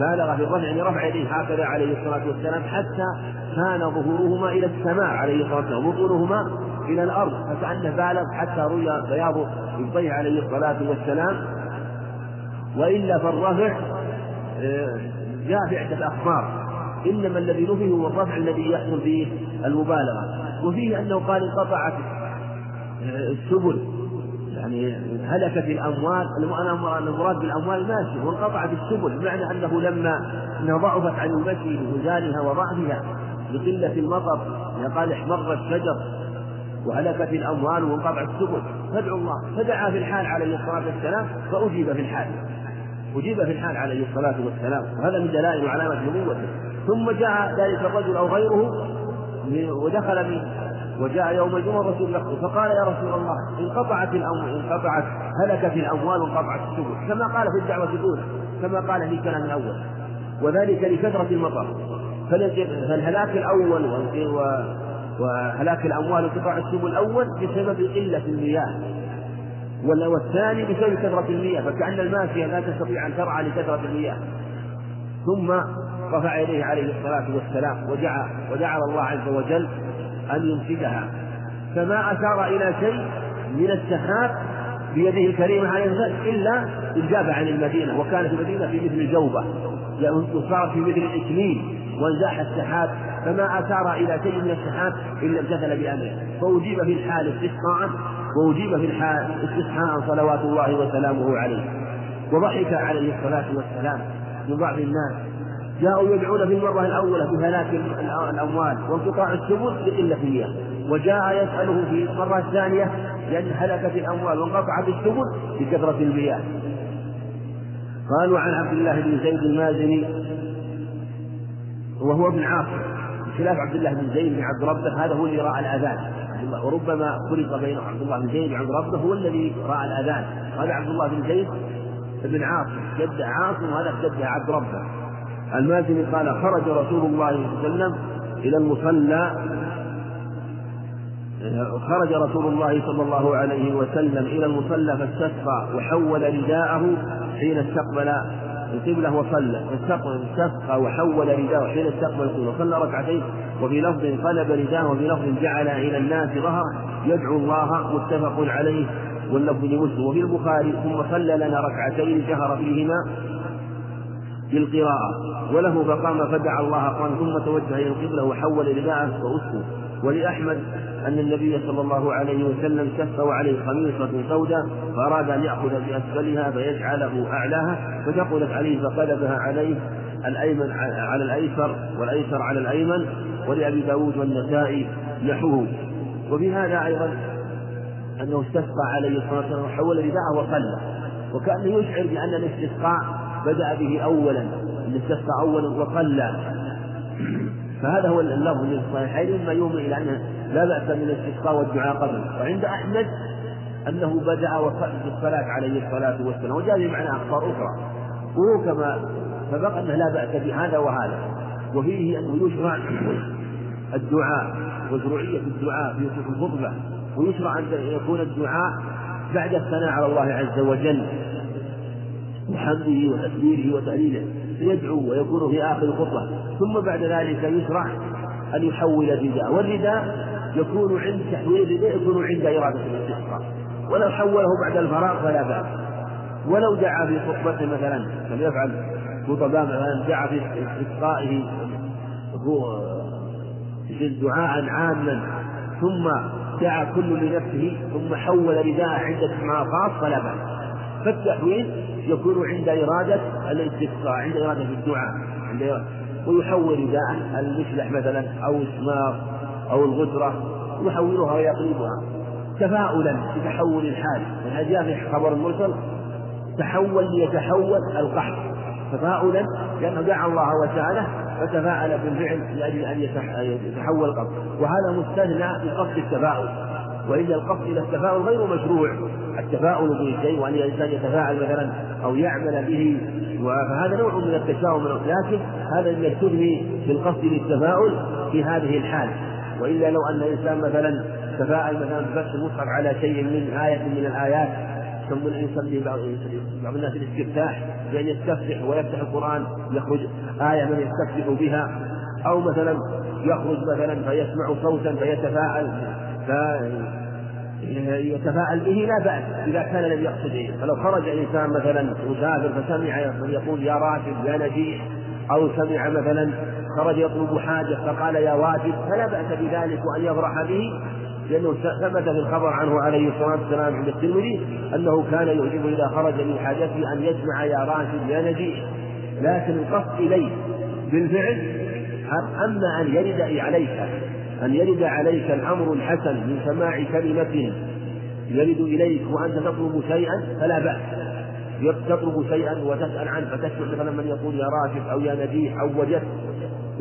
بالغ في الرفع يعني رفع يديه هكذا عليه الصلاة والسلام حتى كان ظهورهما إلى السماء عليه الصلاة والسلام وبطونهما إلى الأرض. فكأنه بالغ حتى روي بياض إبطيه عليه الصلاة والسلام. وإلا فالرفع جاء في عدة أخبار إنما الذي نفي هو الرفع الذي يحصل فيه المبالغة. وفيه أنه قال انقطعت آه، السبل. يعني هلكت الأموال المراد بالأموال ماشي وانقطعت السبل. بمعنى أنه لما ضعفت عن المشي لهزالها وضعفها لقلة المطر قال احمر الشجر وهلكت الأموال وانقطعت السبل. فادعوا الله. فدعا في الحال عليه الصلاة والسلام فأجيب في الحال. أجيب في الحال عليه الصلاة والسلام. وهذا من دلائل وعلامات نبوته. ثم جاء ذلك الرجل أو غيره ودخل من وجاء يوم الجمعة رسول الله فقال يا رسول الله انقطعت الأموال انقطعت هلكت الأموال وانقطعت السبل. كما قال في الدعوة الأولى كما قال في الكلام الأول. وذلك لكثرة المطر. فالهلاك الأول وهلاك الأموال وانقطاع السبل الأول بسبب قلة المياه والثاني بسبب كثرة المياه فكأن الماشية لا تستطيع أن ترعى لكثرة المياه. ثم رفع يديه عليه الصلاة والسلام ودعا ودعا الله عز وجل أن يمسكها فما أشار إلى شيء من السحاب بيده الكريمة عليه الصلاة إلا إجاب عن المدينة وكانت المدينة في مثل الجوبة. وصارت في مثل الإكليل وانزاح السحاب فما أشار إلى شيء من السحاب إلا امتثل بأمره. فأجيب في الحال استسقاء وأجيب في الحال استسقاء صلوات الله وسلامه عليه. وضحك عليه الصلاة والسلام من بعض الناس. جاءوا يدعون في المرة الأولى بهلاك الأموال وانقطاع السبل لقلة المياه وجاء يسأله في المرة الثانية لأن هلكت الأموال وانقطعت السبل لكثرة المياه. قالوا عن عبد الله بن زيد المازني وهو ابن عاصم. بخلاف عبد الله بن زيد بن عبد ربه هذا هو اللي رأى الأذان. وربما خلط بين عبد الله بن زيد وعبد ربه هو الذي رأى الأذان. هذا عبد الله بن زيد بن عاصم جد عاصم وهذا جد عبد ربه. المازني قال خرج رسول الله صلى الله عليه وسلم إلى المصلى. خرج رسول الله صلى الله عليه وسلم إلى المصلى فاستسقى وحول رداءه حين استقبل القبلة وصلى استسقى وحول رداءه حين استقبل القبلة وصلى ركعتين. وفي لفظ قلب رداءه وفي لفظ جعل إلى الناس ظهره يدعو الله متفق عليه واللفظ لمسلم. وفي البخاري ثم صلى لنا ركعتين جهر فيهما بالقراءة وله فقام فدعا الله قال ثم توجه إلى القبلة وحول رداءه وأسه ولأحمد أن النبي صلى الله عليه وسلم كف وعليه خميصة سوداء فأراد أن يأخذ بأسفلها فيجعله أعلاها فثقلت عليه فقلبها عليه الأيمن على الأيسر والأيسر على الأيمن ولأبي داود والنسائي نحوه. وفي هذا أيضا أنه استسقى عليه الصلاة والسلام وحول رداءه وصلى وكأنه يشعر بأن الاستسقاء بدأ به أولا أن استسقى أولا وصلى فهذا هو اللفظ من الصحيحين مما يومي إلى أن لا بأس من الاستسقاء والدعاء قبل. وعند أحمد أنه بدأ بالصلاة عليه الصلاة والسلام وجاء بمعنى أخبار أخرى. وهو كما سبق أنه لا بأس بهذا وهذا. وفيه أنه يشرع الدعاء وشروعية الدعاء في الخطبة. ويشرع أن يكون الدعاء بعد الثناء على الله عز وجل وحمده وتكبيره وتهليله فيدعو ويكون في آخر الخطبة. ثم بعد ذلك يشرع أن يحول الرداء. والرداء يكون عند تحويل الرداء يكون عند إرادة الاستسقاء ولو حوله بعد الفراغ فلا بأس. ولو دعا في خطبته مثلا كما يفعل خطباء مثلا دعا في استسقائه دعاء عاما ثم دعا كل لنفسه ثم حول رداءه عند خاص فلا بأس. فالتحويل يكون عند إرادة الاستسقاء عند إرادة الدعاء عند إرادة. ويحول رداءه المشلح مثلا أو الشماغ أو الغدرة يحولها ويقلبها. تفاؤلا بتحول الحال من في خبر المرسل تحول ليتحول القحط. تفاؤلا لأنه دعا الله وسأله فتفاءل بالفعل لأجل أن يتحول القصد. وهذا مستثنى بقصد التفاؤل. وإلا القصد إلى التفاؤل غير مشروع. التفاؤل بالشيء وأن الإنسان يتفاعل مثلا أو يعمل به فهذا نوع من التشاؤم. لكن هذا يستثني بالقصد للتفاؤل في هذه الحال. وإلا لو أن الإنسان مثلا تفاءل مثلا بفتح المصحف على شيء من آية من الآيات ثم يسمي بعض الناس الاستفتاح بأن يستفتح ويفتح القرآن يخرج آية من يستفتح بها أو مثلا يخرج مثلا فيسمع صوتا فيتفاعل فيتفاعل به لا بأس إذا كان لم يقصد إيه. فلو خرج إنسان مثلا مسافر فسمع يقول يا راشد يا نجيح أو سمع مثلا خرج يطلب حاجة فقال يا واجب فلا بأس بذلك وأن يفرح به لأنه ثبت في الخبر عنه عليه الصلاة والسلام عند الترمذي أنه كان يعجبه إذا خرج من حاجته أن يسمع يا راشد يا نجيح. لكن القصد إليه بالفعل أما أن يرد عليك أن يرد عليك الأمر الحسن من سماع كلمة يرد إليك وأنت تطلب شيئا فلا بأس. تطلب شيئا وتسأل عنه فتسمع مثلا من يقول يا راشد أو يا نجيح أو وجدت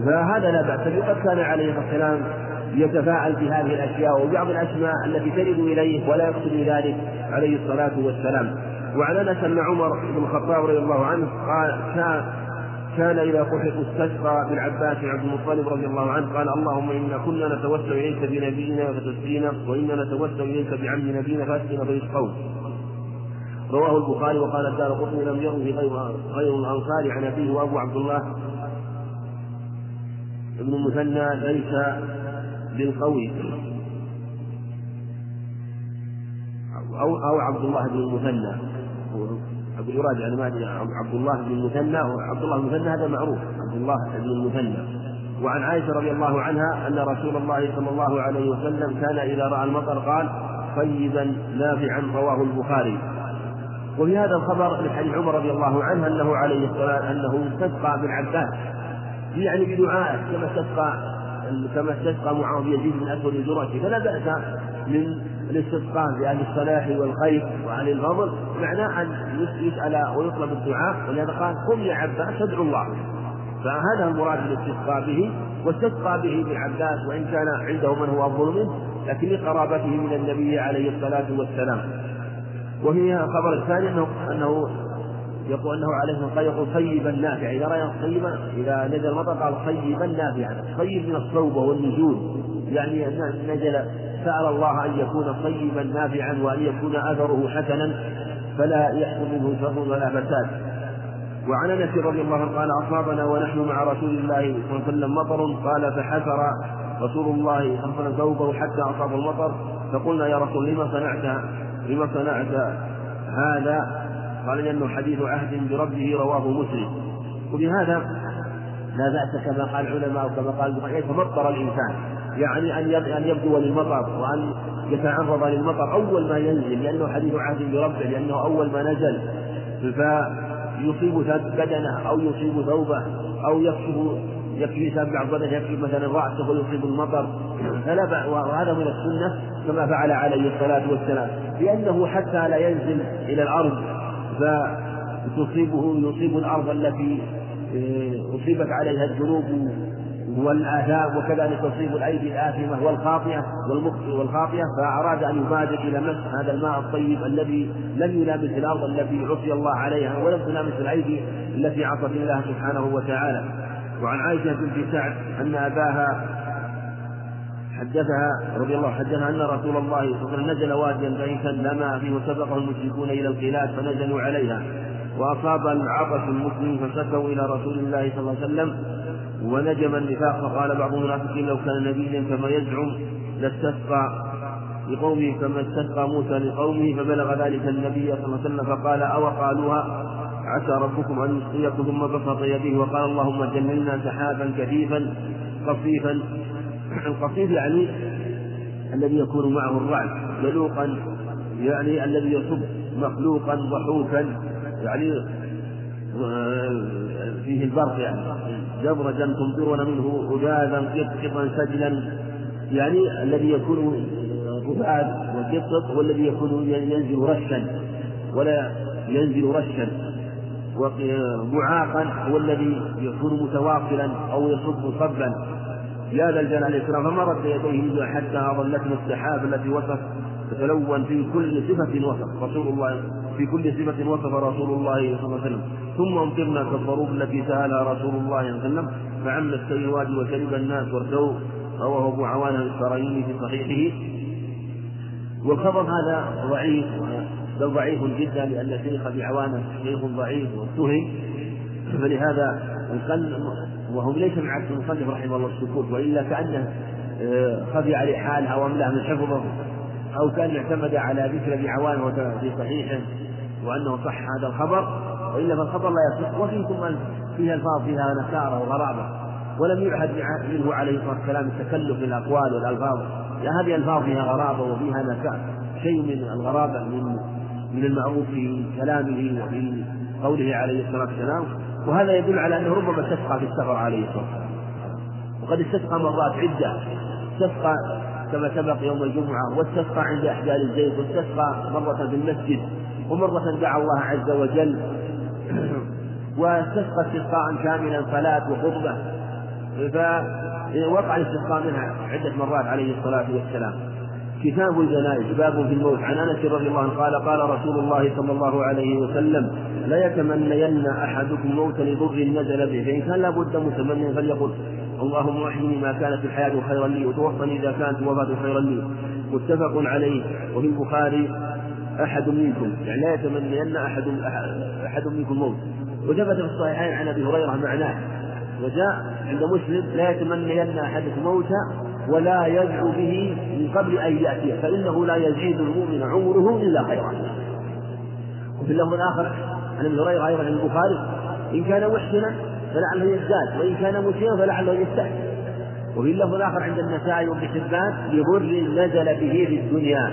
فهذا لا بأس. قد كان عليه السلام يتفاعل بهذه الأشياء وبعض الأسماء التي ترد إليه ولا يقصد ذلك عليه الصلاة والسلام. وعن أنس أن عمر بن الخطاب رضي الله عنه قال كان إذا قحط استسقى بالعباس عبد المطلب رضي الله عنه قال اللهم إنا كنا نتوسل إليك بنبينا فتسقينا وإنا نتوسل إليك بعم نبينا فأسقنا فيسقون رواه البخاري وقال الدار قطني لم يروه غير غير الأنصار عن أبيه وأبو عبد الله ابن المثنى ليس بالقوي. أو أو عبد الله بن المثنى. أقول يراجع أنا ما أدري عبد الله بن المثنى عبد الله المثنى هذا معروف عبد الله بن المثنى. وعن عائشة رضي الله عنها أن رسول الله صلى الله عليه وسلم كان إذا رأى المطر قال طيبا نافعا رواه البخاري. وفي هذا الخبر لحديث عمر رضي الله عنه أنه عليه الصلاة أنه استسقى بالعباس يعني بدعائه كما استسقى كما استسقى معاوية بن أسود الجرشي. فلا بأس من الاستسقاء بأهل الصلاح والخير وأهل الفضل معناه أن يسأل ويطلب الدعاء ولهذا قال قم يا عباس فادعو الله. فهذا المراد بالاستسقاء به واستسقى به بالعباس وإن كان عنده من هو أفضل منه لكن لقرابته من النبي عليه الصلاة والسلام. وفي الخبر الثاني أنه أنه يقول أنه عليه الصلاة يقول طيبا نافعا. إذا رأى طيبا إذا نزل المطر قال طيبا نافعا. طيب من الصوبة والنزول يعني نزل سأل الله أن يكون طيبا نافعا وأن يكون أثره حسنا فلا يحصل منه شر ولا فساد. وعن أنس رضي الله عنه قال أصابنا ونحن مع رسول الله صلى الله عليه وسلم مطر قال فحسر رسول الله صلى الله عليه وسلم ثوبه حتى أصاب المطر فقلنا يا رسول لما صنعت لما صنعت هذا؟ قال لأنه حديث عهد بربه رواه مسلم. وبهذا لا بأس كما قال العلماء وكما قال البخاري يتمطر الإنسان. يعني أن أن يبدو للمطر وأن يتعرض للمطر. أول ما ينزل لأنه حديث عهد بربه لأنه أول ما نزل. فيصيب بدنه أو يصيب ثوبه أو يكشف يكفي بعض بدنه يكفي مثلا رأسه ويصيب المطر. فلا وهذا من السنة كما فعل عليه الصلاة والسلام. لأنه حتى لا ينزل إلى الأرض فتصيبه يصيب الأرض التي آه، أصيبت عليها الذنوب. والآثام وكذلك تصيب الأيدي الآثمة والخاطئة والمخطئ والخاطئة فأراد أن يبادر إلى مسح هذا الماء الطيب الذي لم يلامس الأرض التي عصي الله عليها ولم تلامس الأيدي التي عصت الله سبحانه وتعالى. وعن عائشة بنت سعد أن أباها حدثها رضي الله حدثها أن رسول الله صلى الله عليه وسلم نزل واديا بعيدا لما فيه وسبقه المشركون إلى الخلاف فنزلوا عليها. وأصاب العطش المسلم فشكوا إلى رسول الله صلى الله عليه وسلم ونجم النفاق فقال بعض المنافقين لو كان نبيا كما يزعم لاستسقى لقومه كما استسقى موسى لقومه فبلغ ذلك النبي صلى الله عليه وسلم فقال أو قالوها؟ عسى ربكم أن يسقيكم ثم بسط يديه وقال اللهم جملنا سحابا كثيفا خفيفا القصيد يعني الذي يكون معه الرعد ملوقا يعني الذي يصب مخلوقا ضحوكا يعني فيه البرق يعني. جبرجا تمطرون منه غدادا قطقطا سجلا. يعني الذي يكون غباد والقطط هو الذي يكون ينزل رشا. ولا ينزل رشا. وبعاقا هو الذي يكون متواصلا أو يصب صبا. يا ذا الجلال والإكرام فمرت يديه حتى أظلتنا السحاب التي وصف تتلون في كل صفة وصف. رسول الله في كل صفة وصف رسول الله صلى الله عليه وسلم. ثم أمطرنا كالضروب التي سألها رسول الله صلى الله عليه وسلم. فعم الوادي وشرب الناس وارتووا رواه أبو عوانة الشرعي في صحيحه. والخبر هذا ضعيف بل ضعيف جدا لأن شيخ أبي عوانة شيخ ضعيف واتهم فلهذا وهو ليس مع المصنف رحمه الله السكوت وإلا كأنه آه، خفي عليه حالها أو املاه من حفظه. أو كان اعتمد على ذكر ابي عوان في صحيحه وأنه صح هذا الخبر وإلا فالخبر لا يصح وفيه ثم فيها الفاظ فيها نكارة وغرابة. ولم يعهد منه عليه الصلاة والسلام التكلف بالأقوال والألفاظ. لا هذه الفاظ فيها غرابة وفيها نكارة. شيء من الغرابة من من المعروف في كلامه وفي قوله عليه الصلاة والسلام. وهذا يدل على أنه ربما استسقى في السفر عليه الصلاة والسلام. وقد استسقى مرات عدة. استسقى كما سبق يوم الجمعة واستسقى عند أحجار الزيت واستسقى مرة في المسجد ومرة دعا الله عز وجل واستسقى استسقاء كاملا صلاة وخطبة. فوقع الاستسقاء منها عدة مرات عليه الصلاة والسلام. كتاب الجنائز باب في الموت. عن أنس رضي الله عنه قال قال رسول الله صلى الله عليه وسلم لا يتمنين أحدكم موتا لضر نزل به فإن كان لابد متمنيا فليقل. اللهم احيني ما كانت الحياة خيرا لي وتوفني إذا كانت الوفاة خيرا لي. متفق عليه. وفي البخاري أحد منكم يعني لا يتمنين أحد أحد منكم موت وثبت في الصحيحين عن أبي هريرة معناه. وجاء عند مسلم لا يتمنين أحدكم موتا ولا يدعو به من قبل أن يأتيه فإنه لا يزيد المؤمن عمره إلا خيرا. وفي اللفظ الآخر عن ابن هريرة أيضا عن البخاري إن كان محسنا فلعله يزداد وإن كان مسيئا فلعله يستحسن وفي اللفظ الآخر عند النسائي وابن حبان لضر نزل به في الدنيا.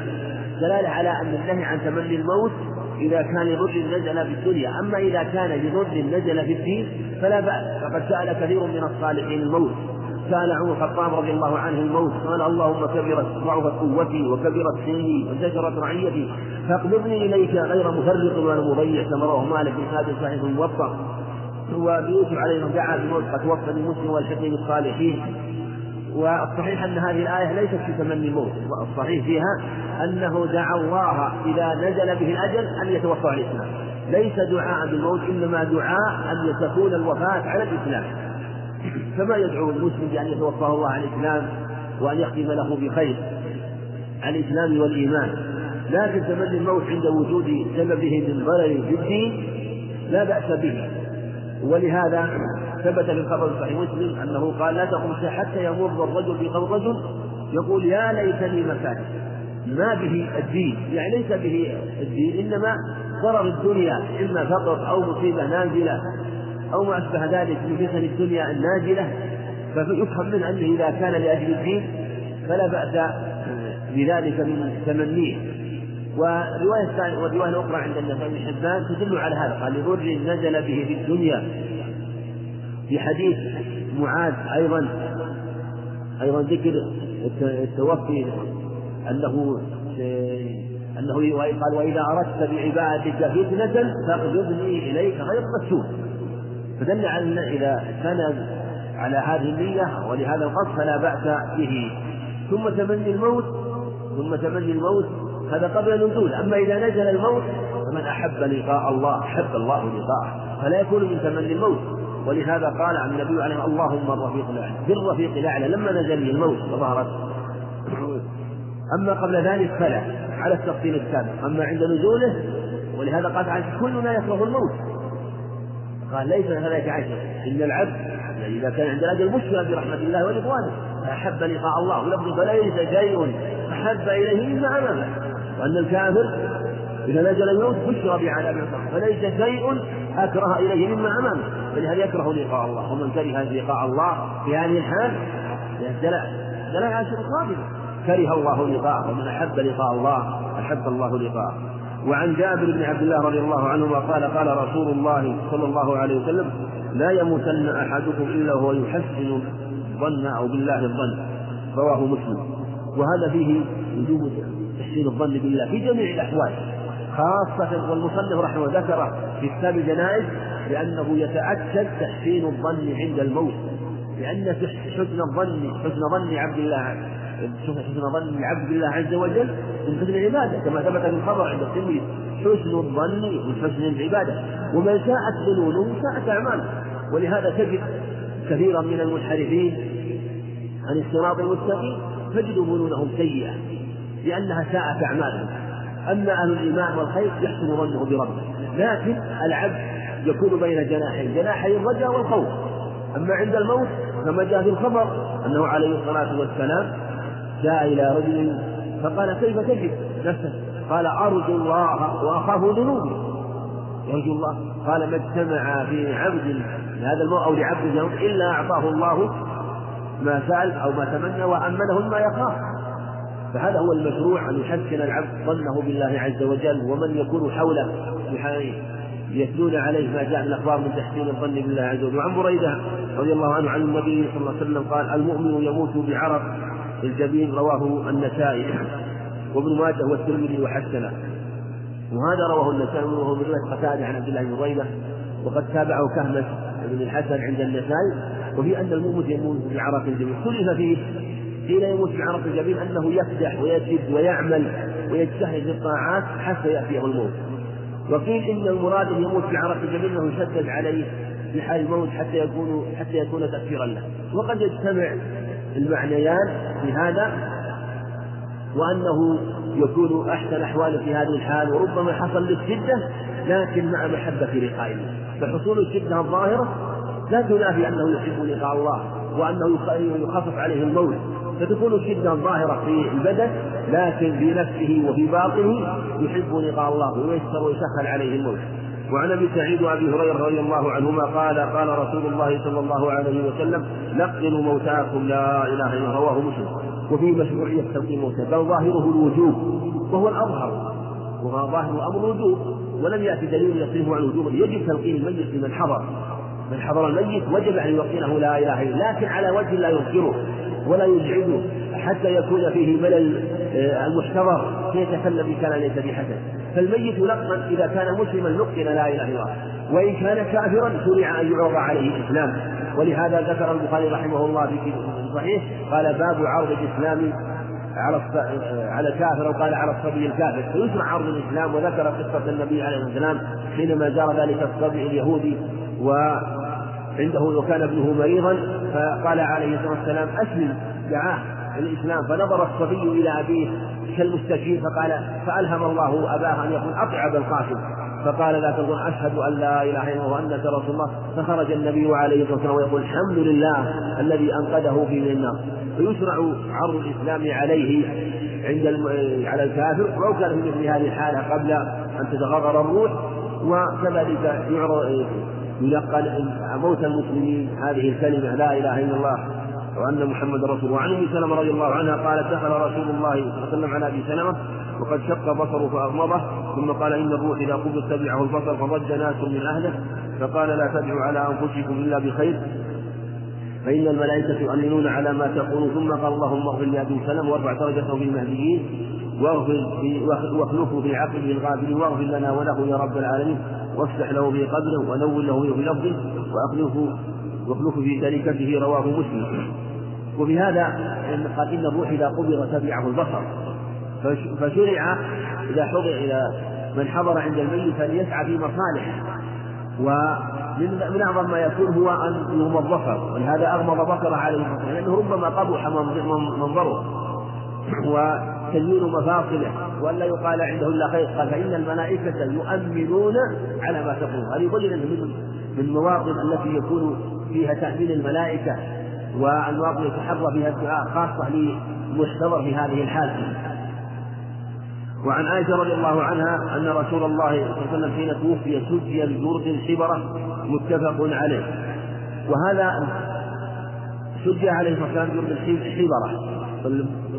دلالة على أن النهي عن تمني الموت إذا كان لضر نزل في الدنيا. أما إذا كان لضر نزل في الدين فلا بأس. فقد سأل كثير من الصالحين الموت. سأل عمر الخطاب رضي الله عنه الموت. قال اللهم كبرت ضعفت قوتي وكبرت سني وانتشرت رعيتي. فاقبضني إليك غير مفرط ولا مضيع. كما رواه مالك في هذا صحيح موفق ويوسف عليه دعا بموت قد توفني مسلم والحقني بالصالحين. والصحيح أن هذه الآية ليست في تمني الموت. الصحيح فيها أنه دعا الله إذا نزل به الأجل أن يتوفى على الإسلام. ليس دعاء بالموت إنما دعاء أن تكون الوفاة على الإسلام. فما يدعو المسلم بأن يتوفاه الله عن الإسلام وأن يختم له بخير. عن الإسلام والإيمان. لكن تمني الموت عند وجود سببه من ضرر في الدين. لا بأس به. ولهذا ثبت في الخبر صحيح مسلم أنه قال لا تقم حتى يمر الرجل بقبر رجل يقول يا ليتني مكاني ما به الدين. يعني ليس به الدين إنما ضرر الدنيا إما فقر أو مصيبة نازلة أو ما أشبه ذلك من فتن الدنيا النازلة. فيفهم منه أنه إذا كان لأجل الدين فلا بأس بذلك من تمنيه ورواية ثانية ورواية أخرى عند النسائي حبان تدل على هذا قال لضر نزل به في الدنيا. في حديث معاذ أيضا أيضا ذكر التوفي أنه أنه قال وإذا أردت بعبادك فتنة فاقبضني إليك غير مسجون فدل على أن إذا كان على هذه النية ولهذا القصد فلا بأس به. ثم تمني الموت ثم تمني الموت هذا قبل النزول. أما إذا نزل الموت فمن أحب لقاء الله أحب الله لقاءه فلا يكون من تمني الموت. ولهذا قال عن النبي عليه اللهم الرفيق الأعلى. بالرفيق الأعلى. لما نزل الموت وظهرت. أما قبل ذلك فلا على التفصيل السابق. أما عند نزوله ولهذا قال تعالى كلنا يكره الموت. قال ليس كذلك عشر إن العبد يعني إذا كان عند الأجل مشكلة برحمة الله ورضوانه فأحب لقاء الله. ولفظ فليس شيء أحب إليه مما أمامه. وأن الكافر إذا نزل الموت بشر بعذاب فليس شيء أكره إليه مما أمامه فلهذا يكره لقاء الله؟ ومن كره لقاء الله في هذه الحال دلاء عشر صادقة كره الله لقاءه ومن أحب لقاء الله أحب الله لقاءه. وعن جابر بن عبد الله رضي الله عنهما قال قال رسول الله صلى الله عليه وسلم لا يموتن أحدكم إلا وهو يحسن الظن أو بالله الظن. رواه مسلم. وهذا فيه وجوب تحسين الظن بالله في جميع الأحوال خاصة والمصنف رحمه الله ذكر في كتاب الجنائز لأنه يتأكد تحسين الظن عند الموت لأن حسن الظن حسن ظن عبد الله حسن ظن العبد بالله عز وجل من حسن العبادة كما ثبت في الخبر عند الترمذي حسن الظن من حسن العبادة ومن ساءت ظنونه ساءت أعماله. ولهذا تجد كثيرا من المنحرفين عن الصراط المستقيم تجد ظنونهم سيئة. لأنها ساءت أعمالهم. أما أهل الإيمان والخير يحسن ظنه بربه. لكن العبد يكون بين جناحين جناحي الرجاء والخوف. أما عند الموت كما جاء في الخبر أنه عليه الصلاة والسلام جاء إلى رجل فقال كيف تجد نفسك؟ قال أرجو الله وأخاف ذنوبي. يرجو الله. قال ما اجتمع في عبد لهذا الموت أو لعبد إلا أعطاه الله ما سأل أو ما تمنى وأمنه مما يخاف. فهذا هو المشروع أن يحسن العبد ظنه بالله عز وجل ومن يكون حوله يتلون عليه ما جاء من الأخبار من تحسين الظن بالله عز وجل. وعن بريدة رضي الله عنه عن النبي صلى الله عليه وسلم قال المؤمن يموت بعرق الجبين رواه النسائي وابن ماجه والترمذي وحسنه. وهذا رواه النسائي وهو من رواية قتادة عن عبد الله بن بريدة وقد تابعه كهمس بن الحسن عند النسائي وفي أن المؤمن يموت بعرق الجبين. خلف فيه حين يموت بعرق الجبين أنه يكدح ويجد ويعمل ويجتهد في الطاعات حتى يأتيه الموت. وقيل إن المراد أن يموت بعرق الجبين أنه يشدد عليه في حال الموت حتى يكون حتى يكون تأثيرا له. وقد يجتمع المعنيان في هذا وأنه يكون أحسن أحواله في هذه الحال وربما حصل للشدة لكن مع محبة لقاء الله فحصول الشدة الظاهرة لا تنافي أنه يحب لقاء الله وأنه يخفف عليه الموت. فتكون الشدة ظاهرة في البدن لكن في نفسه وفي باطنه يحب لقاء الله وييسر ويسهل عليه الموت. وعن أبي سعيد وأبي هريرة رضي الله عنهما قال قال رسول الله صلى الله عليه وسلم لقنوا موتاكم لا إله إلا رواه مسلم وفي مشروعيه تلقين موتى بل ظاهره الوجوب وهو الأظهر. وهو ظاهر أمر الوجوب. ولم يأتي دليل يصرفه عن الوجوب. يجب تلقين الميت لمن حضر. من حضر الميت وجب أن يلقنه لا إله إلا لكن على وجه لا ينكره. ولا يزعجه حتى يكون فيه ملل آه، المحتضر فيتكلم بكلام ليس بحسن. فالميت يلقن إذا كان مسلما لقن لا إله إلا الله وإن كان كافرا شرع أن يعرض عليه الإسلام. ولهذا ذكر البخاري رحمه الله في الصحيح قال باب عرض الإسلام على آه، على الكافر قال على الصبي الكافر. فيشرع عرض الإسلام وذكر قصة النبي عليه الصلاه والسلام حينما زار ذلك الصبي اليهودي وعنده وكان ابنه مريضا فقال عليه الصلاة والسلام أسلم دعاه الإسلام. فنظر الصبي إلى أبيه كالمستكين فقال فألهم الله أباه أن يكون أطعب القاتل. فقال لا تقول أشهد أن لا إله إلا الله وأنك رسول الله. فخرج النبي عليه الصلاة والسلام ويقول الحمد لله الذي أنقذه في من النار. فيشرع عرض الإسلام عليه عند على الكافر ولو كان في مثل هذه الحالة قبل أن تتغرر الروح وكذلك يعرض يلقن موتى المسلمين هذه الكلمة لا إله إلا الله وأن محمد رسول الله. وعن أم سلمة رضي الله عنها قالت دخل رسول الله صلى الله عليه وسلم على أبي سلمة وقد شق بصره فأغمضه ثم قال إن الروح إذا قبض تبعه البصر فضج ناس من أهله فقال لا تدعوا على أنفسكم إلا بخير فإن الملائكة يؤمنون على ما تقولون ثم قال اللهم اغفر لأبي سلمة وارفع درجته في المهديين واغفر واخلفه في عقبه الغابرين واغفر لنا وله يا رب العالمين. وافتح له في قبره ونور له في لفظه واخلفه وأخلفه في تركته رواه مسلم. وفي هذا قال إن الروح إذا قبض تبعه البصر. فشرع إذا حضر إلى من حضر عند الميت أن يسعى في مصالحه. ومن من أعظم ما يكون هو أن يغمض البصر ولهذا أغمض بصره عليه الصلاة لأنه ربما قبح منظره. وتزيين مفاصله ولا يقال عنده إلا خير قال فإن الملائكة يؤمنون على ما تقول. هذه يبين من من المواطن التي يكون فيها تأمين الملائكة والواقع يتحرى بها الدعاء خاصة لمحتضر في هذه الحال وعن عائشة رضي الله عنها أن رسول الله صلى الله عليه وسلم حين توفي سجي بجرد الحبرة متفق عليه. وهذا سجي عليه الصلاة والسلام جرد الحبرة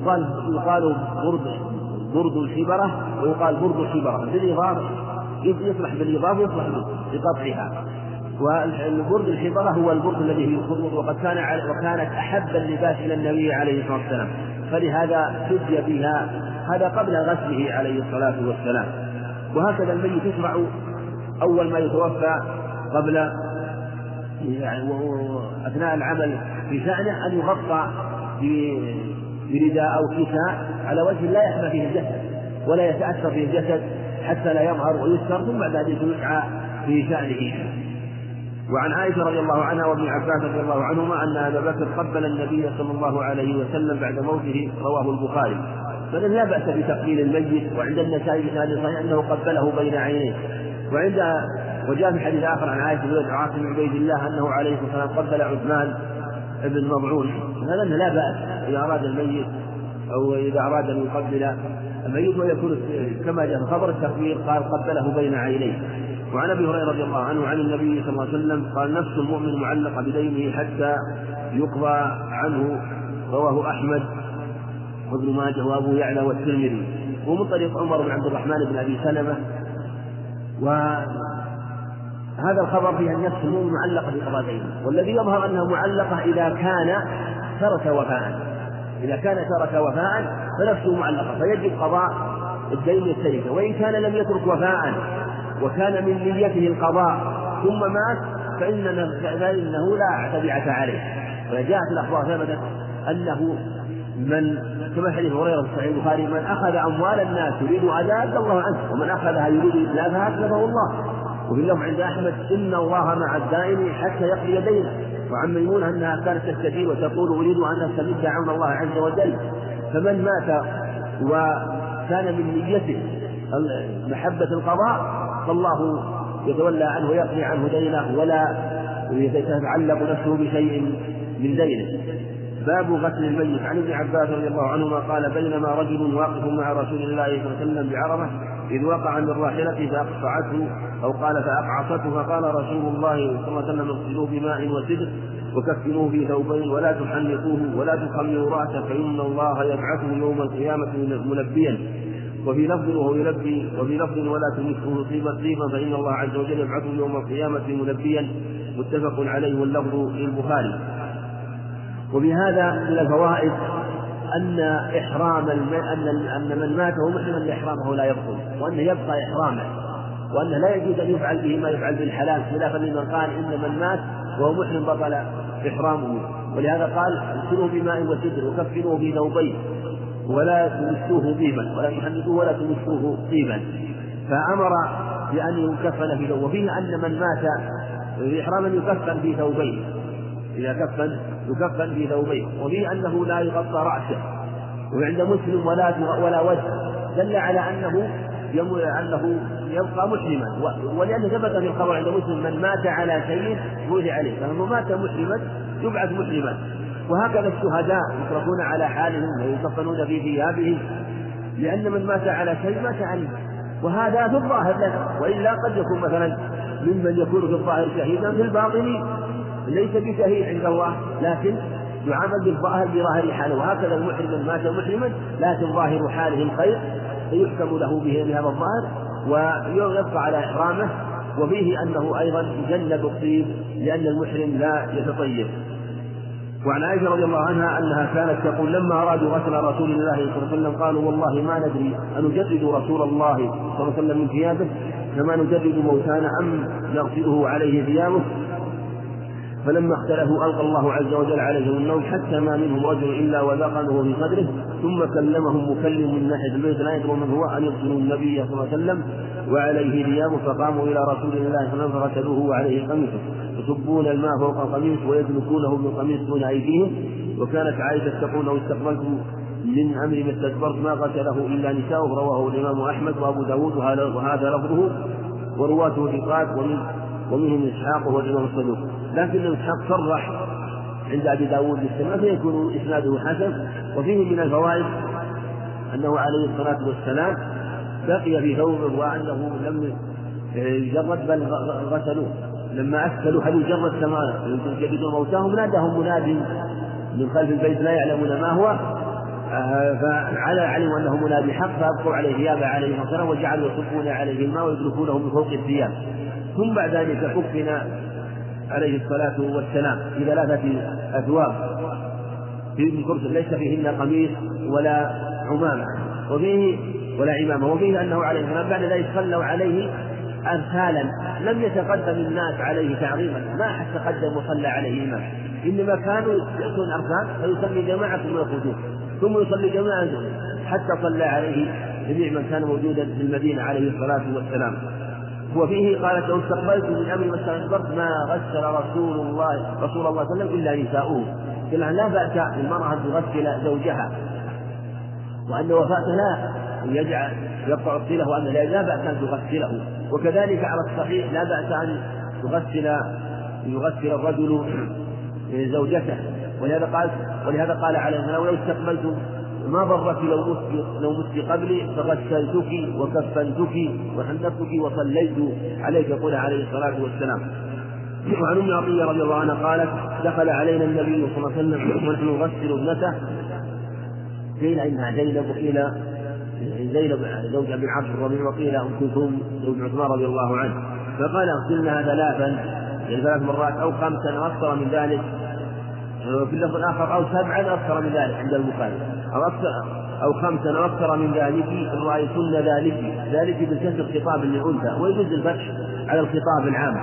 يقال يقال برد برد الحبرة ويقال برد الحبرة بالإضافة يصلح بالإضافة ويصلح بقطعها. والبرد الحبرة هو البرد الذي فيه الخضر وقد كان وكانت أحب اللباس إلى النبي عليه الصلاة والسلام. فلهذا سجي فيها هذا قبل غسله عليه الصلاة والسلام. وهكذا الميت يشرع أول ما يتوفى قبل يعني أثناء العمل في شأنه أن يغطى برداء أو كساء على وجه لا يحمى فيه الجسد ولا يتأثر فيه الجسد حتى لا يظهر ويستر ثم بعد ذلك يسعى في شأنه. وعن عائشة رضي الله عنها وابن عباس رضي الله عنهما أن أبا بكر قبل النبي صلى الله عليه وسلم بعد موته رواه البخاري. فإن لا بأس بتقبيل الميت وعند النسائي بسند صحيح أنه قبله بين عينيه. وعند وجاء في حديث آخر عن عائشة بن عاصم بن عبيد الله أنه عليه الصلاة والسلام قبل عثمان بن مضعون. هذا لا بأس إذا أراد الميت أو إذا أراد أن يقبل. الميت ويكون كما جاء في خبر التكبير قال قبله بين عينيه. وعن أبي هريرة رضي الله عنه عن النبي صلى الله عليه وسلم قال نفس المؤمن معلقة بدينه حتى يقضى عنه. رواه أحمد وابن ماجه وأبو يعلى والترمذي. ومن طريق عمر بن عبد الرحمن بن أبي سلمة. وهذا الخبر فيه أن نفس المؤمن معلقه بقضاء دينه والذي يظهر انها معلقة إذا كان ترك وفاء. إذا كان ترك وفاء فنفسه معلقة فيجب قضاء الدين التركه وإن كان لم يترك وفاء وكان من نيته القضاء ثم مات فإن فإنه لا تبعة عليه. وجاءت الأخبار ثبتت أنه من كما حديث هريرة في صحيح البخاري من أخذ أموال الناس يريد أداء الله عنه. ومن أخذها يريد إتلافها أتلفه الله. وفي اللفظ عند أحمد إن الله مع الدائم حتى يقضي دينه. وعن ميمونة أنها كانت تستجيب وتقول أريد أن أستمد عون الله عز وجل. فمن مات وكان من نيته محبة القضاء فالله يتولى عنه ويقضي عنه دينه ولا يتعلق نفسه بشيء من دينه. باب غسل الميت. عن ابن عباس رضي الله عنهما قال بينما رجل واقف مع رسول الله صلى الله عليه وسلم بعرفة إذ وقع من راحلته فأقطعته أو قال فأقعصته فقال رسول الله صلى الله عليه وسلم اغسلوه بماء وسدر وكفنوه في ثوبين ولا تحنقوه ولا تخمروا رأسه فإن الله يبعثه يوم القيامة ملبيا وفي لفظ وهو يلبي وفي لفظ ولا تمسه طيبا طيبا فإن الله عز وجل يبعثه يوم القيامة ملبيا متفق عليه واللفظ للبخاري وبهذا من الفوائد أن إحرام الم... أن أن من مات وهو محرم إحرامه لا يبطل وأنه يبقى إحرامه وأنه لا يجوز أن يفعل به ما يفعل بالحلال خلافا لمن قال إن من مات وهو محرم بطل إحرامه. ولهذا قال اغسلوه بماء وسدر وكفنوه بثوبين ولا تمسوه طيبا ولا تحنكوه ولا تمسوه طيبا. فأمر بأن يكفن في ثوب وفيه أن من مات إحراما يكفن في ثوبين إذا كفن يكفن في ثوبين وفيه أنه لا يغطى رأسه. وعند مسلم ولا ولا وجه. دل على أنه أنه يبقى محرما ولأن ثبت في الخبر عند مسلم من مات على شيء بوذي عليه. فمن مات محرما يبعث مسلما. وهكذا الشهداء يتركون على حالهم ويكفنون في ثيابهم. لأن من مات على شيء مات عليه. وهذا في الظاهر لنا وإلا قد يكون مثلا ممن يكون في الظاهر شهيدا في الباطن. ليس بشهيد عند الله لكن يعامل بالظاهر بظاهر حاله. وهكذا المحرم مات محرما لكن ظاهر حاله الخير فيحكم له به بهذا الظاهر ويبقى على إحرامه وفيه أنه أيضا يجنب الطيب لأن المحرم لا يتطيب. وعن عائشة رضي الله عنها أنها كانت تقول لما أرادوا غسل رسول الله صلى الله عليه وسلم قالوا والله ما ندري أنجدد رسول الله صلى الله عليه وسلم من ثيابه كما نجدد موتانا أم نغسله عليه ثيابه؟ فلما اختلفوا ألقى الله عز وجل عليهم النوم حتى ما منهم رجل إلا وذقنه في صدره ثم كلمهم مكلم من ناحية البيت لا يدرون من هو أن يقتلوا النبي صلى الله عليه وسلم وعليه ثيابه فقاموا إلى رسول الله صلى الله عليه وسلم فغسلوه وعليه قميصه يصبون الماء فوق القميص ويدلكونه بالقميص دون أيديهم. وكانت عائشة تقول لو استقبلت من أمر ما استكبرت ما قتله إلا نساؤه. رواه الإمام أحمد وأبو داود وهذا لفظه ورواته ثقات ومن ومنهم إسحاق وهو الإمام الصدوق لكن إسحاق صرح عند أبي داود بالسماء فيكون إسناده حسن. وفيه من الفوائد أنه عليه الصلاة والسلام بقي في ثوبه وأنه لم يجرد بل غسلوه. لما أسألوا هل يجرد كما يجددون موتاهم؟ ناداهم مناد من خلف البيت لا يعلمون ما هو. فعلى علموا أنه منادي حق فأبقوا عليه ثيابه عليه الصلاه وجعلوا يصبون عليه الماء ويدركونه من فوق الثياب. ثم بعد ذلك كفن عليه الصلاة والسلام. في ثلاثة أثواب في كرسي ليس فيهن قميص ولا عمامة. وفيه ولا عمامة. وفيه أنه عليه السلام بعد ذلك صلوا عليه أمثالا. لم يتقدم الناس عليه تعظيما. ما أحد تقدم وصلى عليه إمام. إنما كانوا يأتون أركان فيصلي جماعة ثم يخرجون. ثم يصلي جماعة حتى صلى عليه جميع من كان موجودا في المدينة عليه الصلاة والسلام. وفيه قالت لو استقبلت من أمر ما استكبرت ما غسل رسول الله رسول الله صلى الله عليه وسلم إلا نساؤه. قال لا بأس للمراه أن تغسل زوجها. وأن وفاته لا يجعل يقطع الصله وأن لا بأس أن تغسله. وكذلك على الصحيح لا بأس أن يغسل يغسل الرجل زوجته. ولهذا قال ولهذا قال عليه السلام لو استقبلت ما ضرك لو مت لو مت قبلي فغسلتك وكفنتك وحنفتك وصليت عليك يقول عليه الصلاة والسلام. وعن أم عطية رضي الله عنها قالت دخل علينا النبي صلى الله عليه وسلم ونحن نغسل ابنته. قيل إنها زينب وقيل زينب زوج أبي العاص الربيع وقيل ام كلثوم زوج عثمان رضي الله عنه. فقال اغسلنها ثلاثا يعني ثلاث مرات أو خمسا أو أكثر من ذلك. وفي اللفظ الآخر أو سبعا أو أكثر من ذلك عند البخاري. أو أكثر أو خمسا أو أكثر من ذلك إن رأيتن ذلك ذلك بالكسر خطاب للأنثى ويجوز الفتح على الخطاب العام.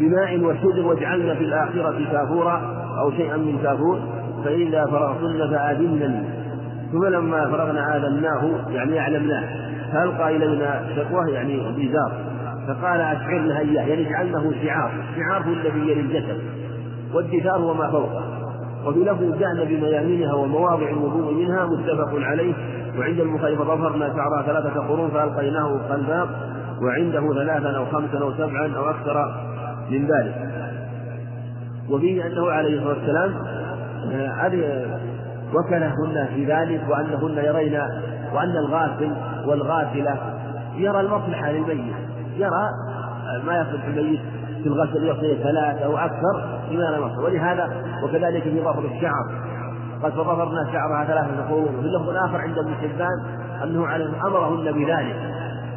بماء وسدر واجعلن في الآخرة كافورا أو شيئا من كافور فإذا فرغتن فآذنني ثم لما فرغنا آذناه يعني أعلمناه. فألقى إلينا شكواه يعني بيزار فقال أشعرنا إياه يعني اجعلنه شعار شعار الذي يلي الجسد والدثار هو ما فوقه. وفي لفظ جعل بميامنها ومواضع الوضوء منها متفق عليه. وعند المخالف ظفرنا شعرها ثلاثة قرون فألقيناه خلفاق وعنده ثلاثا أو خمسا أو سبعا أو أكثر من ذلك. وفيه أنه عليه الصلاة والسلام آه، وكلهن في ذلك وأنهن يرين وأن الغافل والغافلة يرى المصلحة للميت يرى ما يصلح الميت. في الغسل يصل ثلاث أو أكثر لما لا نص ولهذا وكذلك في ظفر الشعر. قد فظفرنا شعرها ثلاثة قرون وفي اللفظ الآخر عند ابن حبان أنه عليه أمرهن بذلك.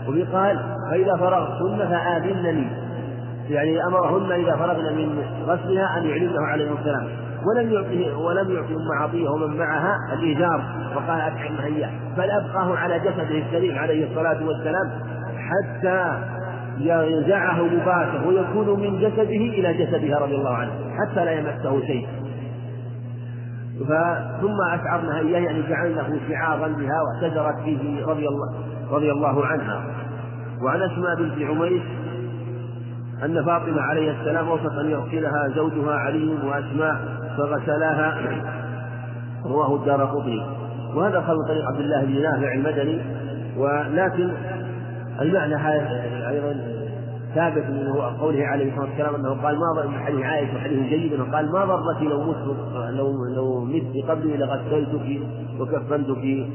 وفي قال فإذا فرغتن فآذنني. يعني أمرهن إذا فرغن من غسلها أن يعلمه عليه السلام. ولم يعطه ولم يعطي أم عطية ومن معها الإيجار. وقال أطعمها إياه بل أبقاه على جسده السليم عليه الصلاة والسلام حتى ينزعه لباسه ويكون من جسده إلى جسدها رضي الله عنه حتى لا يمسه شيء. ثم أشعرناها إياه يعني جعلناه شعارا بها واعتذرت به رضي الله رضي الله عنها. وعن أسماء بنت عميس أن فاطمة عليه السلام وصف أن يغسلها زوجها علي وأسماء فغسلاها. رواه الدار قطني. وهذا خلق طريق عبد الله بن نافع المدني. ولكن المعنى أيضا ثابت من قوله عليه الصلاة والسلام أنه قال ما ضر حديث عائشة حديث جيد قال ما ضرك لو مت لو لو مت قبلي لغسلتك وكفنتك